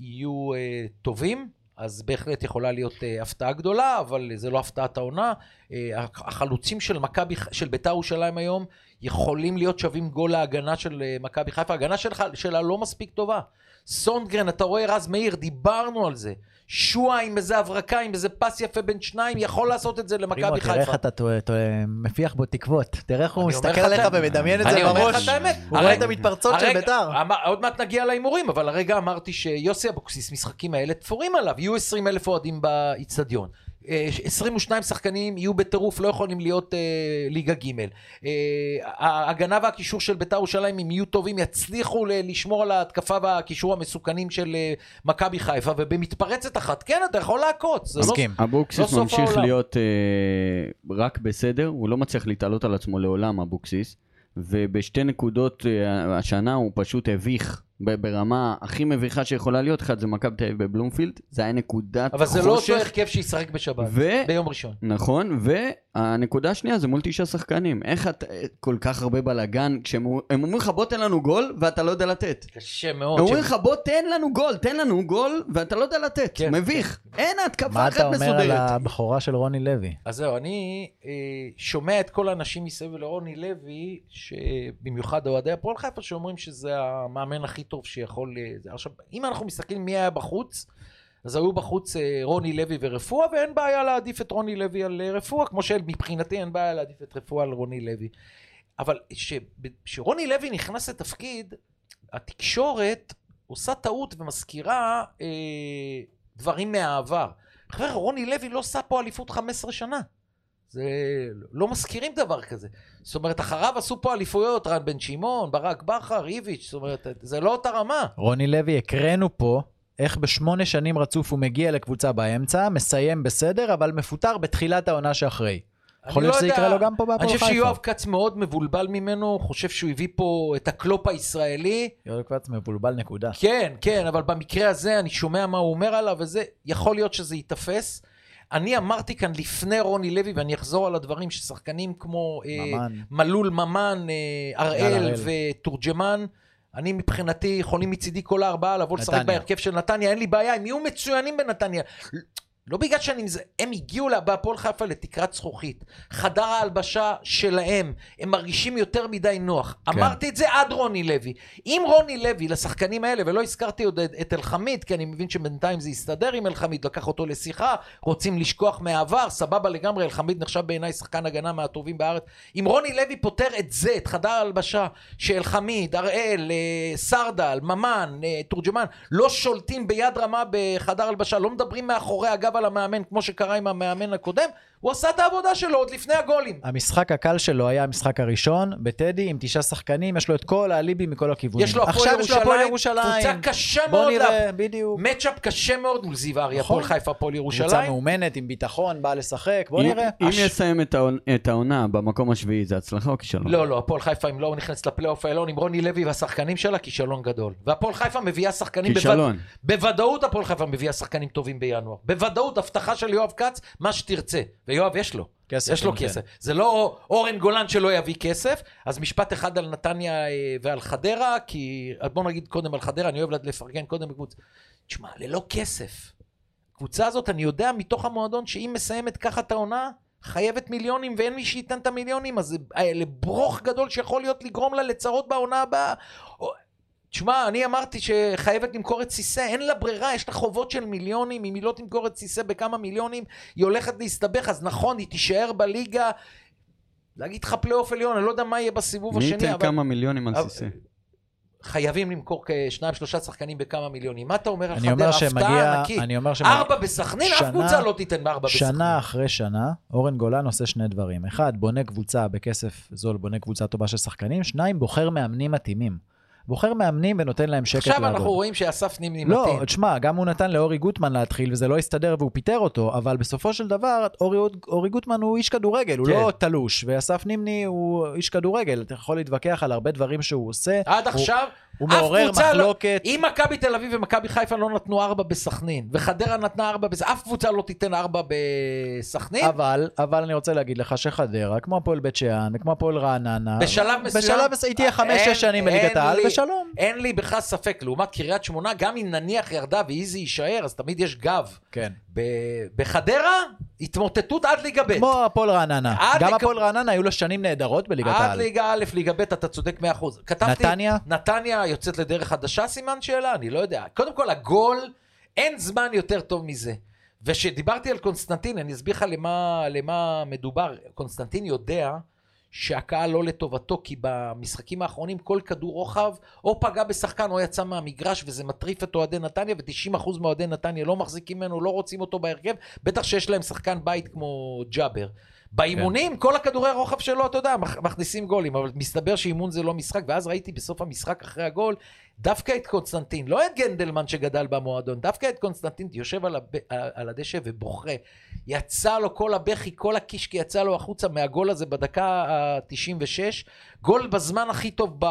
יהיו אה, טובים, אז בהחלט יכולה להיות אה, הפתעה גדולה, אבל זה לא הפתעת העונה. אה, החלוצים של מכבי, של בית"ר ירושלים היום, יכולים להיות שווים גול להגנה של אה, מכבי חיפה. ההגנה שלך, שלה לא מספיק טובה. סונדגרן, אתה רואה רז מאיר, דיברנו על זה. שועה עם איזה הברקה, עם איזה פס יפה בין שניים, יכול לעשות את זה למכבי תראה איך חיפה. אתה מפיח בו תקוות. תראה איך הוא מסתכל עליך. ומדמיין את זה אני אומר לך בראש. את האמת. הוא רואה את המתפרצות של ביתר. עוד מעט נגיע להימורים, אבל הרגע אמרתי שיוסי אבוקסיס, משחקים האלה תפורים עליו, יהיו 20 אלף אוהדים באיצטדיון. אה, 22 שחקנים יהיו בטירוף, לא יכולים להיות אה, ליגה ג'. אה, ההגנה והקישור של בית"ר ירושלים, אם יהיו טובים, יצליחו ל- לשמור על ההתקפה והקישור המסוכנים של אה, מכבי חיפה, ובמתפרצת אחת, כן, אתה יכול לעקוץ. זה לא- מסכים. לא אבוקסיס סוף ממשיך העולם. להיות אה, רק בסדר, הוא לא מצליח להתעלות על עצמו לעולם, אבוקסיס, ובשתי נקודות אה, השנה הוא פשוט הביך ברמה הכי מביכה שיכולה להיות, אחד זה מכבי תל אביב בבלומפילד, זה היה נקודת אבל זה לא אותו חושך, הרכב שישחק בשבת, ו- ביום ראשון. נכון, והנקודה השנייה זה מול תשעה שחקנים. איך אתה, כל כך הרבה בלאגן, כשהם הם אומרים לך בוא תן לנו גול, ואתה לא יודע לתת. קשה הם מאוד. אומרים ש- לך בוא תן לנו גול, תן לנו גול, ואתה לא יודע לתת. כן, מביך. אין מה התקפה אתה אחת אומר על מסודרת. הבכורה של רוני לוי? אז זהו, אני אה, שומע את כל האנשים מסביב לרוני לוי, שבמיוחד אוהדי הפועל חיפה, שאומרים שזה המאמן הכי טוב שיכול... אה. עכשיו, אם אנחנו מסתכלים מי היה בחוץ, אז היו בחוץ אה, רוני לוי ורפואה, ואין בעיה להעדיף את רוני לוי על אה, רפואה, כמו שמבחינתי אין בעיה להעדיף את רפואה על רוני לוי. אבל כשרוני לוי נכנס לתפקיד, התקשורת עושה טעות ומזכירה אה, דברים מהעבר. חבר'ה, רוני לוי לא עשה פה אליפות 15 שנה. זה... לא מזכירים דבר כזה. זאת אומרת, אחריו עשו פה אליפויות, רן בן שמעון, ברק בכר, איביץ', זאת אומרת, זה לא אותה רמה. רוני לוי, הקראנו פה איך בשמונה שנים רצוף הוא מגיע לקבוצה באמצע, מסיים בסדר, אבל מפוטר בתחילת העונה שאחרי. יכול להיות לא שזה יקרה לו גם פה בהפועל אני חיפה. חושב שיואב כץ מאוד מבולבל ממנו, חושב שהוא הביא פה את הקלופ הישראלי. יואב כץ מבולבל נקודה. כן, כן, אבל במקרה הזה אני שומע מה הוא אומר עליו, וזה, יכול להיות שזה ייתפס. אני אמרתי כאן לפני רוני לוי, ואני אחזור על הדברים, ששחקנים כמו אה, ממן. מלול ממן, אה, הראל. ותורג'מן, אני מבחינתי יכולים מצידי כל הארבעה לבוא לשחק. בהרכב של נתניה, אין לי בעיה, הם יהיו מצוינים בנתניה. לא בגלל שאני... מזה- הם הגיעו בהפועל חיפה לתקרת זכוכית. חדר ההלבשה שלהם, הם מרגישים יותר מדי נוח. כן. אמרתי את זה עד רוני לוי. אם רוני לוי, לשחקנים האלה, ולא הזכרתי עוד את- אלחמיד, כי אני מבין שבינתיים זה יסתדר עם אלחמיד, לקח אותו לשיחה, רוצים לשכוח מהעבר, סבבה לגמרי, אלחמיד נחשב בעיניי שחקן הגנה מהטובים בארץ. אם רוני לוי פותר את זה, את חדר ההלבשה, שאלחמיד, הראל, אה, סרדל, ממן, אה, תורג'מן, לא שולטים ביד רמה בחדר הלבשה, לא מדברים מאחורי הגב על המאמן, כמו שקרה עם המאמן הקודם, הוא עשה את העבודה שלו עוד לפני הגולים. המשחק הקל שלו היה המשחק הראשון, בטדי, עם תשעה שחקנים, יש לו את כל האליבי מכל הכיוונים. יש לו הפועל עכשיו יש לו הפועל ירושלים, ירושלים. קבוצה קשה בוא מאוד. נראה, בדיוק. מצ'אפ קשה מאוד מול זיו אריה, נכון. הפועל חיפה, הפועל קבוצה ירושלים. מאומנת, עם ביטחון, באה לשחק, בוא נראה. אם הש- יסיים את העונ- את העונה במקום השביעי, זה הצלחה או כישלון? לא, לא, הפועל חיפה, אם לא נכנסת לפלייאוף העליון עם רוני לוי והשחקנים שלה, כישלון גדול. והפועל חיפה מביאה שחקנים... כישלון. בוודאות הפועל חיפה מביאה שחקנים טובים בינואר. בוודאות, הבטחה של יואב כץ, מה שתרצה. ויואב יש לו. כסף, יש לו כן. כסף. זה לא אורן גולן שלא יביא כסף. אז משפט אחד על נתניה אה, ועל חדרה, כי אז בוא נגיד קודם על חדרה, אני אוהב לפרגן קודם בקבוצה. תשמע, ללא כסף. הקבוצה הזאת, אני יודע מתוך המועדון שאם מסיימת ככה את העונה, חייבת מיליונים ואין מי שייתן את המיליונים, אז זה אה, לברוך גדול שיכול להיות לגרום לה לצרות בעונה הבאה. תשמע, אני אמרתי שחייבת למכור את סיסא, אין לה ברירה, יש לה חובות של מיליונים, אם היא לא תמכור את סיסא בכמה מיליונים, היא הולכת להסתבך, אז נכון, היא תישאר בליגה. להגיד לך פלייאוף עליון, אני לא יודע מה יהיה בסיבוב מי השני, ייתן אבל כמה מיליונים על סיסא? חייבים למכור כשניים שלושה שחקנים בכמה מיליונים. מה אתה אומר על אני אומר חדרה? הפתעה ענקית. אני אומר שמגיע, ארבע בסכנין, אף שנה- קבוצה לא תיתן בארבע בסכנין. שנה אחרי שנה, אורן גולן עושה שני דברים. אחד, בונה קבוצה בכסף זול, בונה קבוצה טובה של שחקנים. שניים, בוחר מאמנים מתאימים. בוחר מאמנים ונותן להם שקט עכשיו לעבוד. אנחנו רואים שאסף נימני לא, מתאים. תשמע, גם הוא נתן לאורי גוטמן להתחיל, וזה לא הסתדר והוא פיטר אותו, אבל בסופו של דבר, אורי, אורי גוטמן הוא איש כדורגל, הוא כן. לא תלוש, ואסף נימני הוא איש כדורגל, אתה יכול להתווכח על הרבה דברים שהוא עושה. עד הוא- עכשיו, הוא מעורר לא- מחלוקת. אם מכבי תל אביב ומכבי חיפה לא נתנו ארבע בסכנין, וחדרה נתנה ארבע בסכנין, אף קבוצה לא תיתן ארבע בסכנין. אבל, אבל אני רוצה להגיד לך שחדרה, כמו הפועל בית שאן, וכמו הפועל רעננה, בשלב מסוים... בשלב מסוים, היא תהיה חמש-שש אין- שנים בליגת העל, ושלום. אין לי בכלל ספק, לעומת קריית שמונה, גם אם נניח ירדה ואיזי יישאר, אז תמיד יש גב. כן. ב- בחדרה, התמוטטות עד ליגה ב'. כמו הפועל רעננה. עד גם לק- הפועל רעננה היו לו שנים נהדרות בליגת עד העל. ליגה א', ליגה ב', אתה צודק 100%. כתבתי... נתניה? נתניה יוצאת לדרך חדשה, סימן שאלה? אני לא יודע. קודם כל, הגול, אין זמן יותר טוב מזה. וכשדיברתי על קונסטנטין, אני אסביר לך למה, למה מדובר. קונסטנטין יודע שהקהל לא לטובתו, כי במשחקים האחרונים כל כדור רוחב או פגע בשחקן או יצא מהמגרש, וזה מטריף את אוהדי נתניה, ו-90% מאוהדי נתניה לא מחזיקים ממנו, לא רוצים אותו בהרכב, בטח שיש להם שחקן בית כמו ג'אבר. באימונים, כל הכדורי הרוחב שלו, אתה יודע, מכ- מכניסים גולים, אבל מסתבר שאימון זה לא משחק, ואז ראיתי בסוף המשחק אחרי הגול, דווקא את קונסטנטין, לא את גנדלמן שגדל במועדון, דווקא את קונסטנטין יושב על, הב... על הדשא ובוכה. יצא לו כל הבכי, כל הקישקי יצא לו החוצה מהגול הזה בדקה ה-96. גול בזמן הכי טוב ב...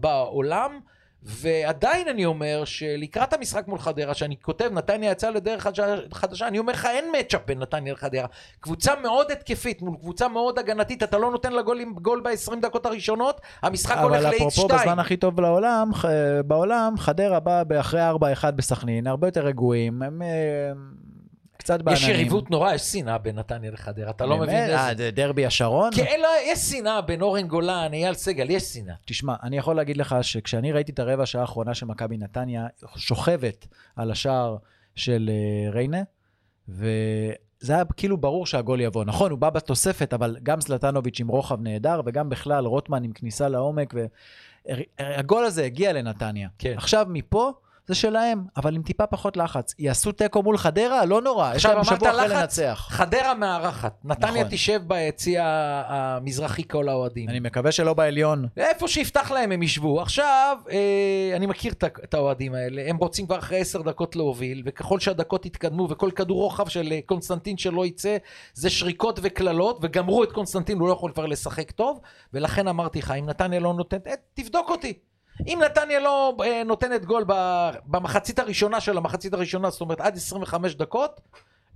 בעולם. ועדיין אני אומר שלקראת המשחק מול חדרה, שאני כותב נתניה יצאה לדרך חדשה, אני אומר לך אין מצ'אפ בין נתניה לחדרה. קבוצה מאוד התקפית מול קבוצה מאוד הגנתית, אתה לא נותן לה גול, גול ב-20 דקות הראשונות, המשחק הולך אבל ל-X2. אפרופו בזמן הכי טוב לעולם, בעולם, חדרה באה אחרי 4-1 בסכנין, הרבה יותר רגועים, הם אה, קצת בעננים. יש יריבות נורא, יש שנאה בין נתניה לחדרה, אתה לא באמת? מבין אה, איזה... זה דרבי השרון? כן, לא, יש שנאה בין אורן גולן, אייל סגל, יש שנאה. תשמע, אני יכול להגיד לך שכשאני ראיתי את הרבע שעה האחרונה של מכבי נתניה שוכבת על השער של אה, ריינה, וזה היה כאילו ברור שהגול יבוא. נכון, הוא בא בתוספת, אבל גם זלטנוביץ' עם רוחב נהדר, וגם בכלל רוטמן עם כניסה לעומק, והגול הזה הגיע לנתניה. כן. עכשיו מפה... זה שלהם, אבל עם טיפה פחות לחץ. יעשו תיקו מול חדרה? לא נורא, יש להם שבוע אחרי לנצח. חדרה מארחת. נתניה נכון. תשב ביציע המזרחי כל האוהדים. אני מקווה שלא בעליון. איפה שיפתח להם הם ישבו. עכשיו, אה, אני מכיר את האוהדים האלה, הם רוצים כבר אחרי עשר דקות להוביל, וככל שהדקות יתקדמו, וכל כדור רוחב של אה, קונסטנטין שלא יצא, זה שריקות וקללות, וגמרו את קונסטנטין, הוא לא יכול כבר לשחק טוב, ולכן אמרתי לך, אם נתניה לא נותנת, אה, תבדוק אותי. אם נתניה לא אה, נותנת גול ב- במחצית הראשונה של המחצית הראשונה, זאת אומרת עד 25 דקות,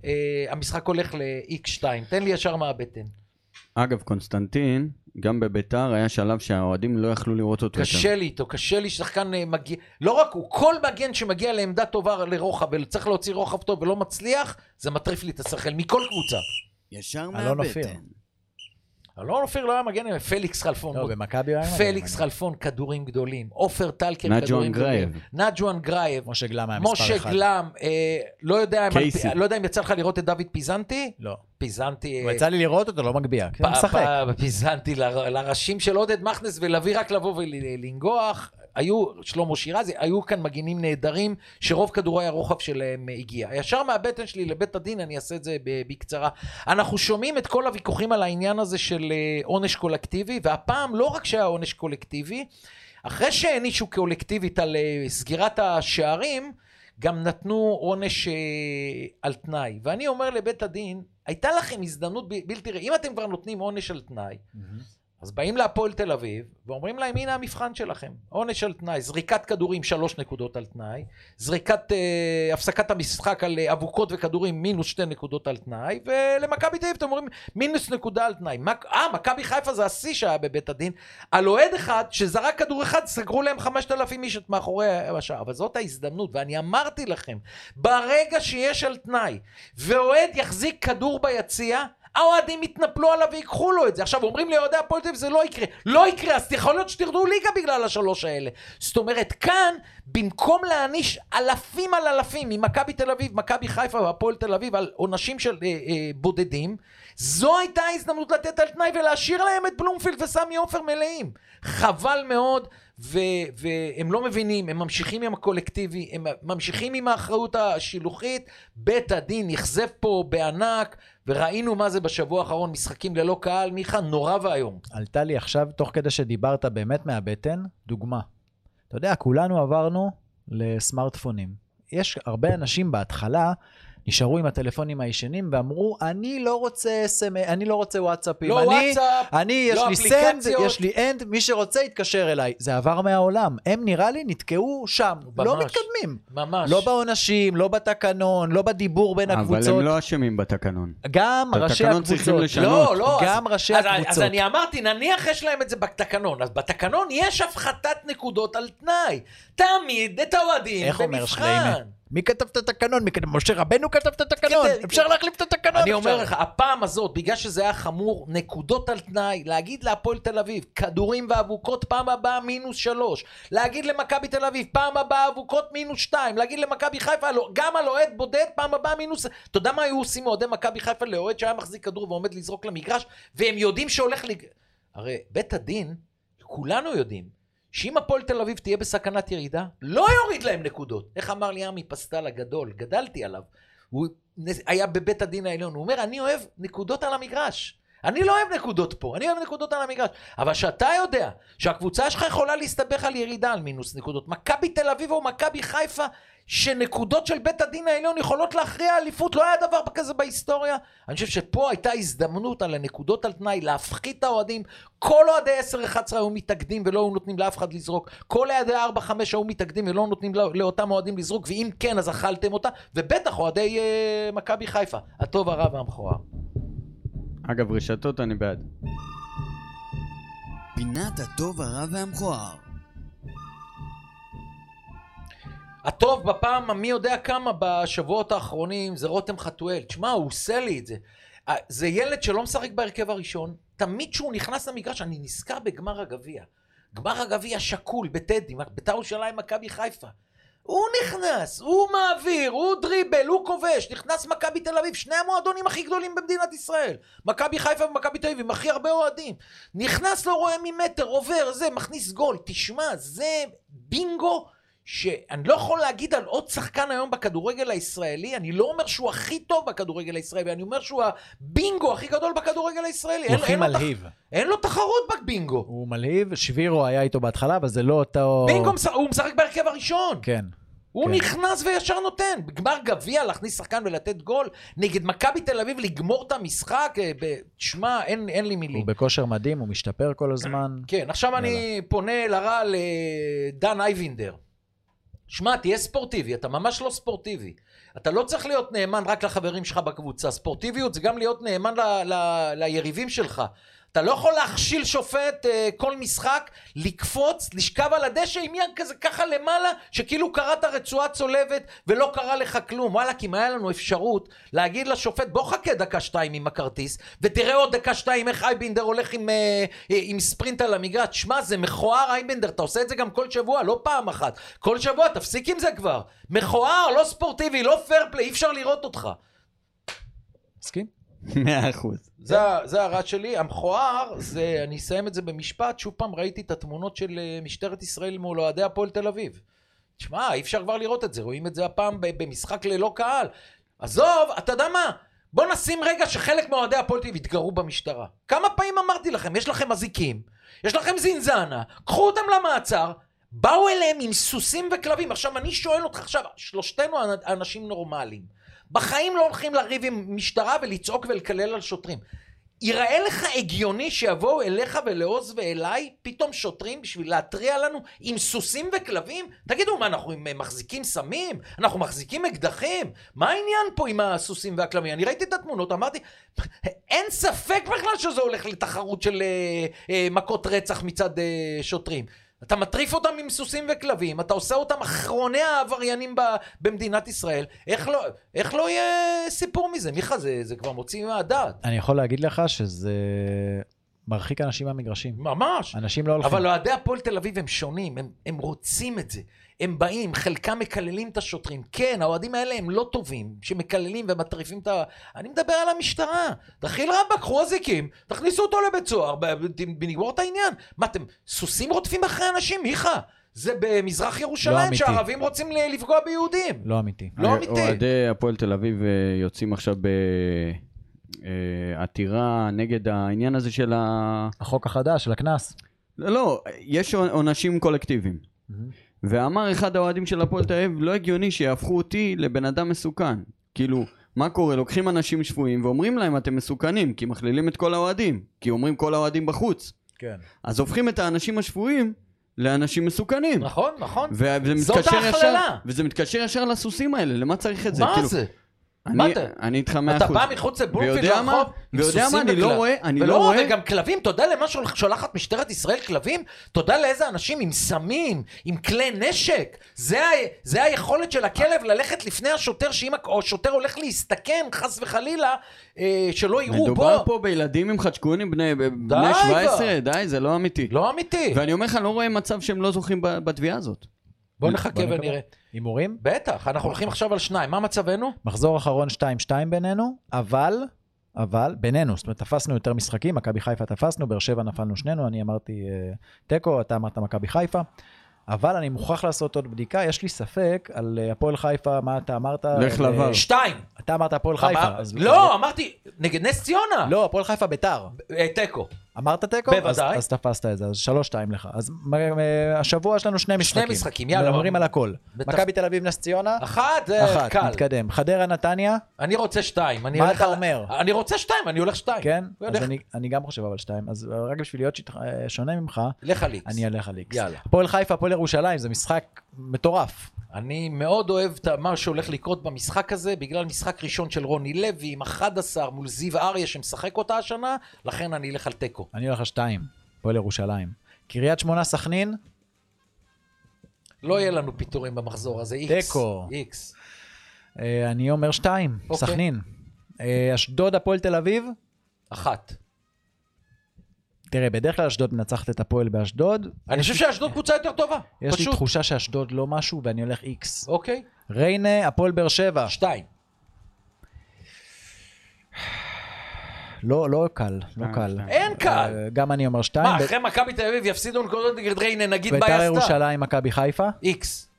אה, המשחק הולך ל-X2. תן לי ישר מהבטן. אגב, קונסטנטין, גם בביתר היה שלב שהאוהדים לא יכלו לראות אותו יותר. קשה לי איתו, קשה לי ששחקן אה, מגיע, לא רק הוא, כל מגן שמגיע לעמדה טובה לרוחב וצריך להוציא רוחב טוב ולא מצליח, זה מטריף לי את השכל מכל קבוצה. ישר. מהבטן. אלון אופיר לא היה מגן, פליקס חלפון. לא, במכבי היה... פליקס חלפון, כדורים גדולים. עופר טלקר, כדורים גרייב. גדולים. נג'ואן גרייב. משה גלם היה מספר משה אחד. גלם, אה, לא יודע אם- קייסי. לא יודע אם יצא לך לראות את דוד פיזנטי? לא. פיזנטי... הוא יצא לי לראות אותו, לא מגביה. הוא משחק. פיזנטי ל- לראשים של עודד מכנס ולהביא רק לבוא ולנגוח. היו, שלמה שירזי, היו כאן מגינים נהדרים, שרוב כדורי הרוחב שלהם אה, הגיע. ישר מהבטן שלי לבית הדין, אני אעשה את זה בקצרה. אנחנו שומעים את כל הוויכוחים על העניין הזה של אה, עונש קולקטיבי, והפעם לא רק שהיה עונש קולקטיבי, אחרי שהענישו קולקטיבית על אה, סגירת השערים, גם נתנו עונש על תנאי. ואני אומר לבית הדין, הייתה לכם הזדמנות בלתי רגילה, אם אתם כבר נותנים עונש על תנאי, אז באים להפועל תל אביב, ואומרים להם, הנה המבחן שלכם. עונש על תנאי, זריקת כדורים, שלוש נקודות על תנאי, זריקת, אה, הפסקת המשחק על אה, אבוקות וכדורים, מינוס שתי נקודות על תנאי, ולמכבי תל אביב אתם אומרים, מינוס נקודה על תנאי. אה, מכבי חיפה זה השיא שהיה בבית הדין. על אוהד אחד שזרק כדור אחד, סגרו להם 5,000 איש את מאחורי השער. אבל זאת ההזדמנות, ואני אמרתי לכם, ברגע שיש על תנאי, ואוהד יחזיק כדור ביציע, האוהדים יתנפלו עליו ויקחו לו את זה. עכשיו, אומרים לי אוהדי הפועל תל זה לא יקרה. לא יקרה, אז יכול להיות שתרדו ליגה בגלל השלוש האלה. זאת אומרת, כאן, במקום להעניש אלפים על אלפים ממכבי תל אביב, מכבי חיפה והפועל תל אביב על עונשים של אה, אה, בודדים, זו הייתה ההזדמנות לתת על תנאי ולהשאיר להם את בלומפילד וסמי עופר מלאים. חבל מאוד, ו- והם לא מבינים, הם ממשיכים עם הקולקטיבי, הם ממשיכים עם האחריות השילוחית. בית הדין נכזב פה בענק, וראינו מה זה בשבוע האחרון, משחקים ללא קהל, מיכה, נורא ואיום. עלתה לי עכשיו, תוך כדי שדיברת באמת מהבטן, דוגמה. אתה יודע, כולנו עברנו לסמארטפונים. יש הרבה אנשים בהתחלה, נשארו עם הטלפונים הישנים ואמרו, אני לא רוצה SMS, אני לא רוצה וואטסאפים. לא אני, וואטסאפ, אני, יש לא לי סנד. יש לי אנד, מי שרוצה יתקשר אליי. זה עבר מהעולם. הם נראה לי נתקעו שם. לא ממש. מתקדמים. ממש. לא בעונשים, לא בתקנון, לא בדיבור בין אבל הקבוצות. הם לא אשמים בתקנון. גם ראשי התקנון צריכים הקבוצות. לשנות. לא, לא. גם אז, ראשי אז, הקבוצות. אז אני אמרתי, נניח יש להם את זה בתקנון. אז בתקנון יש הפחתת נקודות על תנאי. תעמיד את האוהדים איך אומר במבחן. מי כתב את התקנון? מי כתב? משה רבנו כתב את התקנון. כדי- אפשר להחליף את התקנון. אני אומר. לך, הפעם הזאת, בגלל שזה היה חמור, נקודות על תנאי, להגיד להפועל תל אביב, כדורים ואבוקות פעם הבאה מינוס שלוש, להגיד למכבי תל אביב, פעם הבאה אבוקות מינוס שתיים, להגיד למכבי חיפה, לא- גם על אוהד בודד, פעם הבאה מינוס... אתה יודע מה היו עושים אוהדי מכבי חיפה לאוהד שהיה מחזיק כדור ועומד לזרוק למגרש, והם יודעים שהולך לג... הרי בית הדין, כולנו יודעים, שאם הפועל תל אביב תהיה בסכנת ירידה, לא יוריד להם נקודות. איך אמר לי עמי פסטל הגדול, גדלתי עליו. הוא היה בבית הדין העליון, הוא אומר, אני אוהב נקודות על המגרש. אני לא אוהב נקודות פה, אני אוהב נקודות על המגרש. אבל שאתה יודע שהקבוצה שלך יכולה להסתבך על ירידה על מינוס נקודות, מכבי תל אביב או מכבי חיפה, שנקודות של בית הדין העליון יכולות להכריע אליפות, לא היה דבר כזה בהיסטוריה. אני חושב שפה הייתה הזדמנות על הנקודות על תנאי, להפחית את האוהדים. כל אוהדי 10-11 היו מתאגדים ולא היו נותנים לאף אחד לזרוק. כל אוהדי 4-5 היו מתאגדים ולא נותנים לא- לאותם אוהדים לזרוק, ואם כן, אז אכלתם אותה. ובטח אוהדי אה, מכבי חיפה, הטוב, הרע והמכוער. אגב, רשתות אני בעד. פינת הטוב, הרע והמכוער. הטוב בפעם המי יודע כמה בשבועות האחרונים זה רותם חתואל. תשמע, הוא עושה לי את זה. אה, זה ילד שלא משחק בהרכב הראשון, תמיד כשהוא נכנס למגרש, אני נזכר בגמר הגביע. גמר הגביע שקול בטדי, בית"ר ירושלים, מכבי חיפה. הוא נכנס, הוא מעביר, הוא דריבל, הוא כובש, נכנס מכבי תל אביב, שני המועדונים הכי גדולים במדינת ישראל. מכבי חיפה ומכבי תל אביב עם הכי הרבה אוהדים. נכנס, לא רואה ממטר, עובר, זה, מכניס גול. תשמע, זה בינגו שאני לא יכול להגיד על עוד שחקן היום בכדורגל הישראלי, אני לא אומר שהוא הכי טוב בכדורגל הישראלי, אני אומר שהוא הבינגו הכי גדול בכדורגל הישראלי. הוא הכי מלהיב. אין לו תחרות בבינגו. הוא מלהיב, שבירו היה איתו בהתחלה, אבל זה לא אותו... בינגו, הוא משחק בהרכב הראשון. כן. הוא כן. נכנס וישר נותן. בגמר גביע להכניס שחקן ולתת גול, נגד מכבי תל אביב לגמור את המשחק, אה, ב- תשמע, אין, אין לי מילים. הוא בכושר מדהים, הוא משתפר כל הזמן. כן, עכשיו אני פונה לרע לדן אייבינדר. שמע, תהיה ספורטיבי, אתה ממש לא ספורטיבי. אתה לא צריך להיות נאמן רק לחברים שלך בקבוצה. ספורטיביות זה גם להיות נאמן ל- ל- ליריבים שלך. אתה לא יכול להכשיל שופט אה, כל משחק, לקפוץ, לשכב על הדשא עם יד כזה ככה למעלה, שכאילו קראת רצועה צולבת ולא קרה לך כלום. וואלה, כי אם היה לנו אפשרות להגיד לשופט, בוא חכה דקה שתיים עם הכרטיס, ותראה עוד דקה שתיים איך אייבינדר הולך עם, אה, אה, עם ספרינט על המגרש. שמע, זה מכוער אייבינדר, אתה עושה את זה גם כל שבוע, לא פעם אחת. כל שבוע, תפסיק עם זה כבר. מכוער, לא ספורטיבי, לא פייר אי אפשר לראות אותך. מסכים? מאה אחוז. זה, זה הרע שלי. המכוער, זה, אני אסיים את זה במשפט, שוב פעם ראיתי את התמונות של אה, משטרת ישראל מול אוהדי הפועל תל אביב. תשמע, אי אפשר כבר לראות את זה, רואים את זה הפעם במשחק ללא קהל. עזוב, אתה יודע מה? בוא נשים רגע שחלק מאוהדי הפועל תל אביב יתגרו במשטרה. כמה פעמים אמרתי לכם, יש לכם אזיקים, יש לכם זינזנה, קחו אותם למעצר, באו אליהם עם סוסים וכלבים. עכשיו, אני שואל אותך, עכשיו, שלושתנו אנשים נורמליים. בחיים לא הולכים לריב עם משטרה ולצעוק ולקלל על שוטרים. ייראה לך הגיוני שיבואו אליך ולעוז ואליי פתאום שוטרים בשביל להתריע לנו עם סוסים וכלבים? תגידו, מה, אנחנו אה, מחזיקים סמים? אנחנו מחזיקים אקדחים? מה העניין פה עם הסוסים והכלבים? אני ראיתי את התמונות, אמרתי, אין ספק בכלל שזה הולך לתחרות של אה, אה, מכות רצח מצד אה, שוטרים. אתה מטריף אותם עם סוסים וכלבים, אתה עושה אותם אחרוני העבריינים ב, במדינת ישראל. איך לא, איך לא יהיה סיפור מזה? מיכה, זה, זה כבר מוציא מהדעת. אני יכול להגיד לך שזה מרחיק אנשים מהמגרשים. ממש. אנשים לא הולכים. אבל אוהדי הפועל תל אביב הם שונים, הם, הם רוצים את זה. הם באים, חלקם מקללים את השוטרים. כן, האוהדים האלה הם לא טובים, שמקללים ומטריפים את ה... אני מדבר על המשטרה. דחיל רבאק, קחו אזיקים, תכניסו אותו לבית סוהר, ב- ב- נגמור את העניין. מה, אתם סוסים רודפים אחרי אנשים? מיכה, זה במזרח לא ירושלים, אמיתי. שהערבים רוצים לפגוע ביהודים. לא אמיתי. לא אמיתי. אוהדי הפועל תל אביב אה, יוצאים עכשיו בעתירה נגד העניין הזה של ה... החוק החדש של הקנס. לא, לא, יש עונשים קולקטיביים. ואמר אחד האוהדים של הפועל תל אביב, לא הגיוני שיהפכו אותי לבן אדם מסוכן. כאילו, מה קורה? לוקחים אנשים שפויים ואומרים להם אתם מסוכנים, כי מכלילים את כל האוהדים. כי אומרים כל האוהדים בחוץ. כן. אז הופכים את האנשים השפויים לאנשים מסוכנים. נכון, נכון. וזה זאת מתקשר ישר, ההכללה. וזה מתקשר ישר לסוסים האלה, למה צריך את זה? מה כאילו, זה? אני, מה אתה- אני איתך מאה אתה אחוז. בא מחוץ לבלומפילד מה? לרחוב ויודע מה? אני לא. רואה, אני לא רואה... וגם כלבים, אתה יודע למה שול- שולחת משטרת ישראל כלבים? אתה יודע לאיזה אנשים עם סמים, עם כלי נשק? זה, ה... זה היכולת של הכלב ללכת לפני השוטר, שאם השוטר הולך להסתכן, חס וחלילה, אה, שלא יראו מדובר בו. פה בילדים עם חדשקונים בני, בני די 17, די, זה לא אמיתי. לא אמיתי. ואני אומר לך, אני לא רואה מצב שהם לא זוכים בתביעה הזאת. בוא נחכה. ונראה. הימורים? בטח, אנחנו הולכים עכשיו על שניים. מה מצבנו? מחזור אחרון 2-2 בינינו, אבל, אבל, בינינו, זאת אומרת, תפסנו יותר משחקים, מכבי חיפה תפסנו, באר שבע נפלנו שנינו, אני אמרתי אה, תיקו, אתה אמרת מכבי חיפה. אבל אני מוכרח לעשות עוד בדיקה, יש לי ספק על אה, הפועל חיפה, מה אתה אמרת? לך אה, לבר. שתיים. אתה אמרת הפועל חיפה. לא, אמרתי, נגד נס ציונה. לא, הפועל חיפה ביתר. תיקו. אמרת תיקו? בוודאי. אז, אז תפסת את זה, אז שלוש שתיים לך. אז השבוע יש לנו שני משחקים. משחקים, יאללה. מדברים על הכל. מכבי תל אביב נס ציונה, אחת, אחת, קל. נתקדם. חדרה נתניה, אני רוצה שתיים. אני מה אתה על- אומר? אני רוצה שתיים, אני הולך שתיים. כן? אז אני, אני גם חושב אבל שתיים. אז רק בשביל להיות אה, שונה ממך, לך על איקס. אני אלך על איקס. יאללה. הפועל חיפה, הפועל ירושלים, זה משחק מטורף. אני מאוד אוהב את מה שהולך לקרות במשחק הזה, בגלל משחק ראשון של רוני לוי עם 11 מול זיו אריה שמשחק אותה השנה, לכן אני אלך על תיקו. אני הולך על שתיים, הפועל ירושלים. קריית שמונה, סכנין, לא יהיה לנו פיטורים במחזור הזה, איקס. תיקו. איקס. אה, אני אומר שתיים, אוקיי. סכנין. אה, אשדוד, הפועל תל אביב, אחת. תראה, בדרך כלל אשדוד מנצחת את הפועל באשדוד. אני חושב שאשדוד קבוצה יותר טובה. יש לי פשוט. תחושה שאשדוד לא משהו, ואני הולך איקס. אוקיי. ריינה, הפועל באר שבע. שתיים. לא, לא קל, לא קל. שתיים. אין קל. אה, גם אני אומר שתיים. מה, ב- אחרי מכבי תל אביב יפסידו נקודות נגד ריינה, נגיד ביתר בעיה ירושלים, מכבי חיפה. איקס.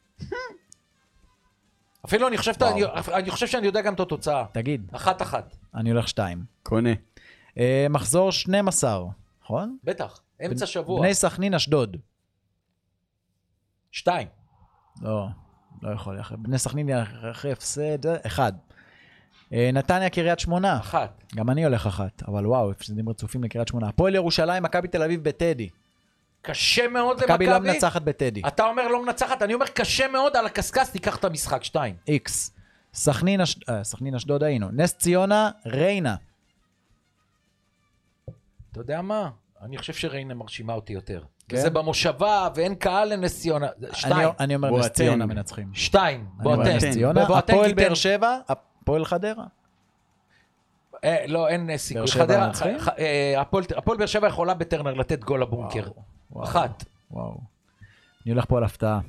אפילו אני חושב. אני, אני חושב שאני יודע גם את התוצאה. תגיד, אחת אחת. אני הולך שתיים. קונה. אה, מחזור 12, נכון? בטח. אמצע שבוע. בני סכנין, אשדוד. שתיים. לא, לא יכול. בני סכנין אחרי הפסד, אחד. אה, נתניה, קריית שמונה. אחת. גם אני הולך אחת, אבל וואו, הפסדים רצופים לקריית שמונה. הפועל ירושלים, מכבי תל אביב בטדי. קשה מאוד למכבי. מכבי לא מנצחת בטדי. אתה אומר לא מנצחת, אני אומר קשה מאוד על הקשקש, תיקח את המשחק. שתיים. איקס. סכנין, אה, סכנין אשדוד היינו. נס ציונה, ריינה. אתה יודע מה? אני חושב שריינה מרשימה אותי יותר. כן? וזה במושבה, ואין קהל לנס ציונה. אני, שתיים. אני אומר נס. ציונה מנצחים. שתיים. אני. ובואטנג הפועל באר שבע, הפועל חדרה. אה, לא, אין אה, סיכוי. אה, הפועל הפועל באר שבע יכולה בטרנר לתת גול לבונקר. וואו, וואו, אחת. וואו. אני הולך פה על הפתעה.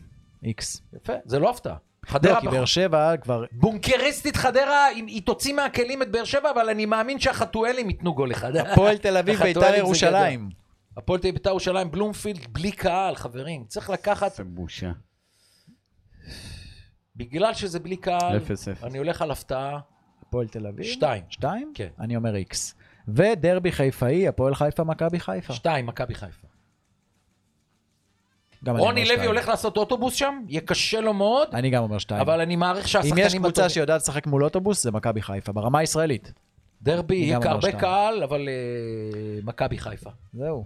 איקס. יפה, זה לא הפתעה. לא, חדרה כי בחוץ. באר שבע כבר... בונקריסטית חדרה, היא, תוציא מהכלים את באר שבע, אבל אני מאמין שהחתואלים ייתנו גול אחד. הפועל תל אביב, ביתר ירושלים. הפועל תל אביב, ביתר ירושלים, בלומפילד, בלי קהל, חברים. צריך לקחת, זה בושה. בגלל שזה בלי קהל, אפס, אפס. אני הולך על הפתעה, הפועל תל אביב. שתיים. שתיים? כן. אני אומר איקס. ודרבי חיפאי, הפועל חיפה, מכבי חיפה. שתיים, מכבי חיפה. רוני לוי. הולך לעשות אוטובוס שם, יהיה קשה לו מאוד, אני גם אומר שתיים. אבל אני מעריך אם שהשחקנים יש קבוצה שיודעת לשחק מול אוטובוס, זה מכבי חיפה, ברמה הישראלית. דרבי, יהיה הרבה. קהל, אבל אה, מכבי חיפה. זהו.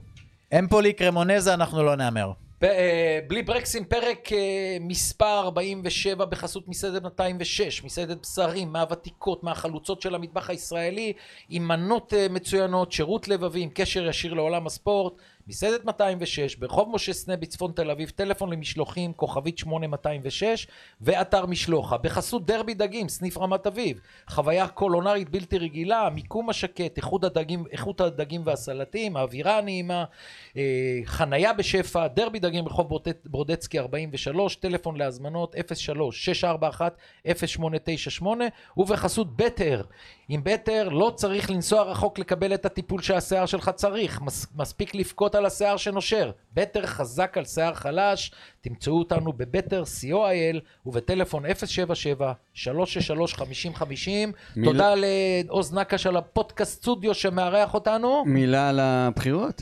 אמפולי קרמונזה, אנחנו לא נהמר. אה, בלי ברקסים, פרק אה, מספר 47 בחסות מסעדת 206, מסעדת בשרים, מהוותיקות, מהחלוצות של המטבח הישראלי, עם מנות מצוינות, שירות לבבי, עם קשר ישיר לעולם הספורט. מסעדת 206, ברחוב משה סנה בצפון תל אביב, טלפון למשלוחים, כוכבית 8206, ואתר משלוחה. בחסות דרבי דגים, סניף רמת אביב. חוויה קולונרית בלתי רגילה, המיקום השקט, איכות הדגים, איכות הדגים והסלטים, האווירה הנעימה, אה, חנייה בשפע, דרבי דגים רחוב ברודצקי 43, טלפון להזמנות 03-641-0898, ובחסות בטר. עם בטר לא צריך לנסוע רחוק לקבל את הטיפול שהשיער שלך צריך, מס, מספיק לבכות על השיער שנושר. בטר חזק על שיער חלש, תמצאו אותנו בבטר co.il ובטלפון 077-363-5050. מיל- תודה לעוז נקש על הפודקאסט סטודיו שמארח אותנו. מילה על הבחירות?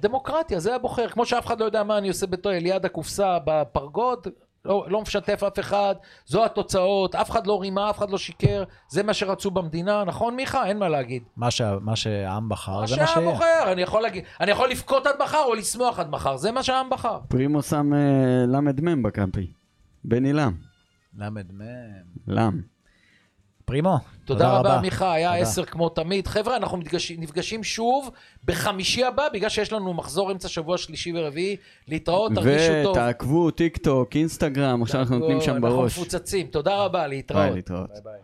דמוקרטיה, זה הבוחר. כמו שאף אחד לא יודע מה אני עושה בתור ליד הקופסה בפרגוד, לא, לא משתף אף אחד, זו התוצאות, אף אחד לא רימה, אף אחד לא שיקר, זה מה שרצו במדינה, נכון מיכה? אין מה להגיד. מה שה- מה שהעם בחר, מה זה מה שיהיה. שהבוחר, אני יכול להגיד, אני יכול לבכות עד מחר או לשמוח עד מחר, זה מה שהעם בחר. פרימו שם אה, למ"מ בקמפי. בני לם. למד מ'. פרימו, תודה רבה, רבה. מיכה, היה. עשר כמו תמיד. חבר'ה, אנחנו נפגשים, נפגשים שוב בחמישי הבא, בגלל שיש לנו מחזור אמצע שבוע שלישי ורביעי. להתראות, תרגישו טוב. ותעקבו טיק טוק, אינסטגרם, עכשיו אנחנו נותנים שם אנחנו בראש. מפוצצים. תודה רבה, להתראות. ביי, להתראות. ביי ביי.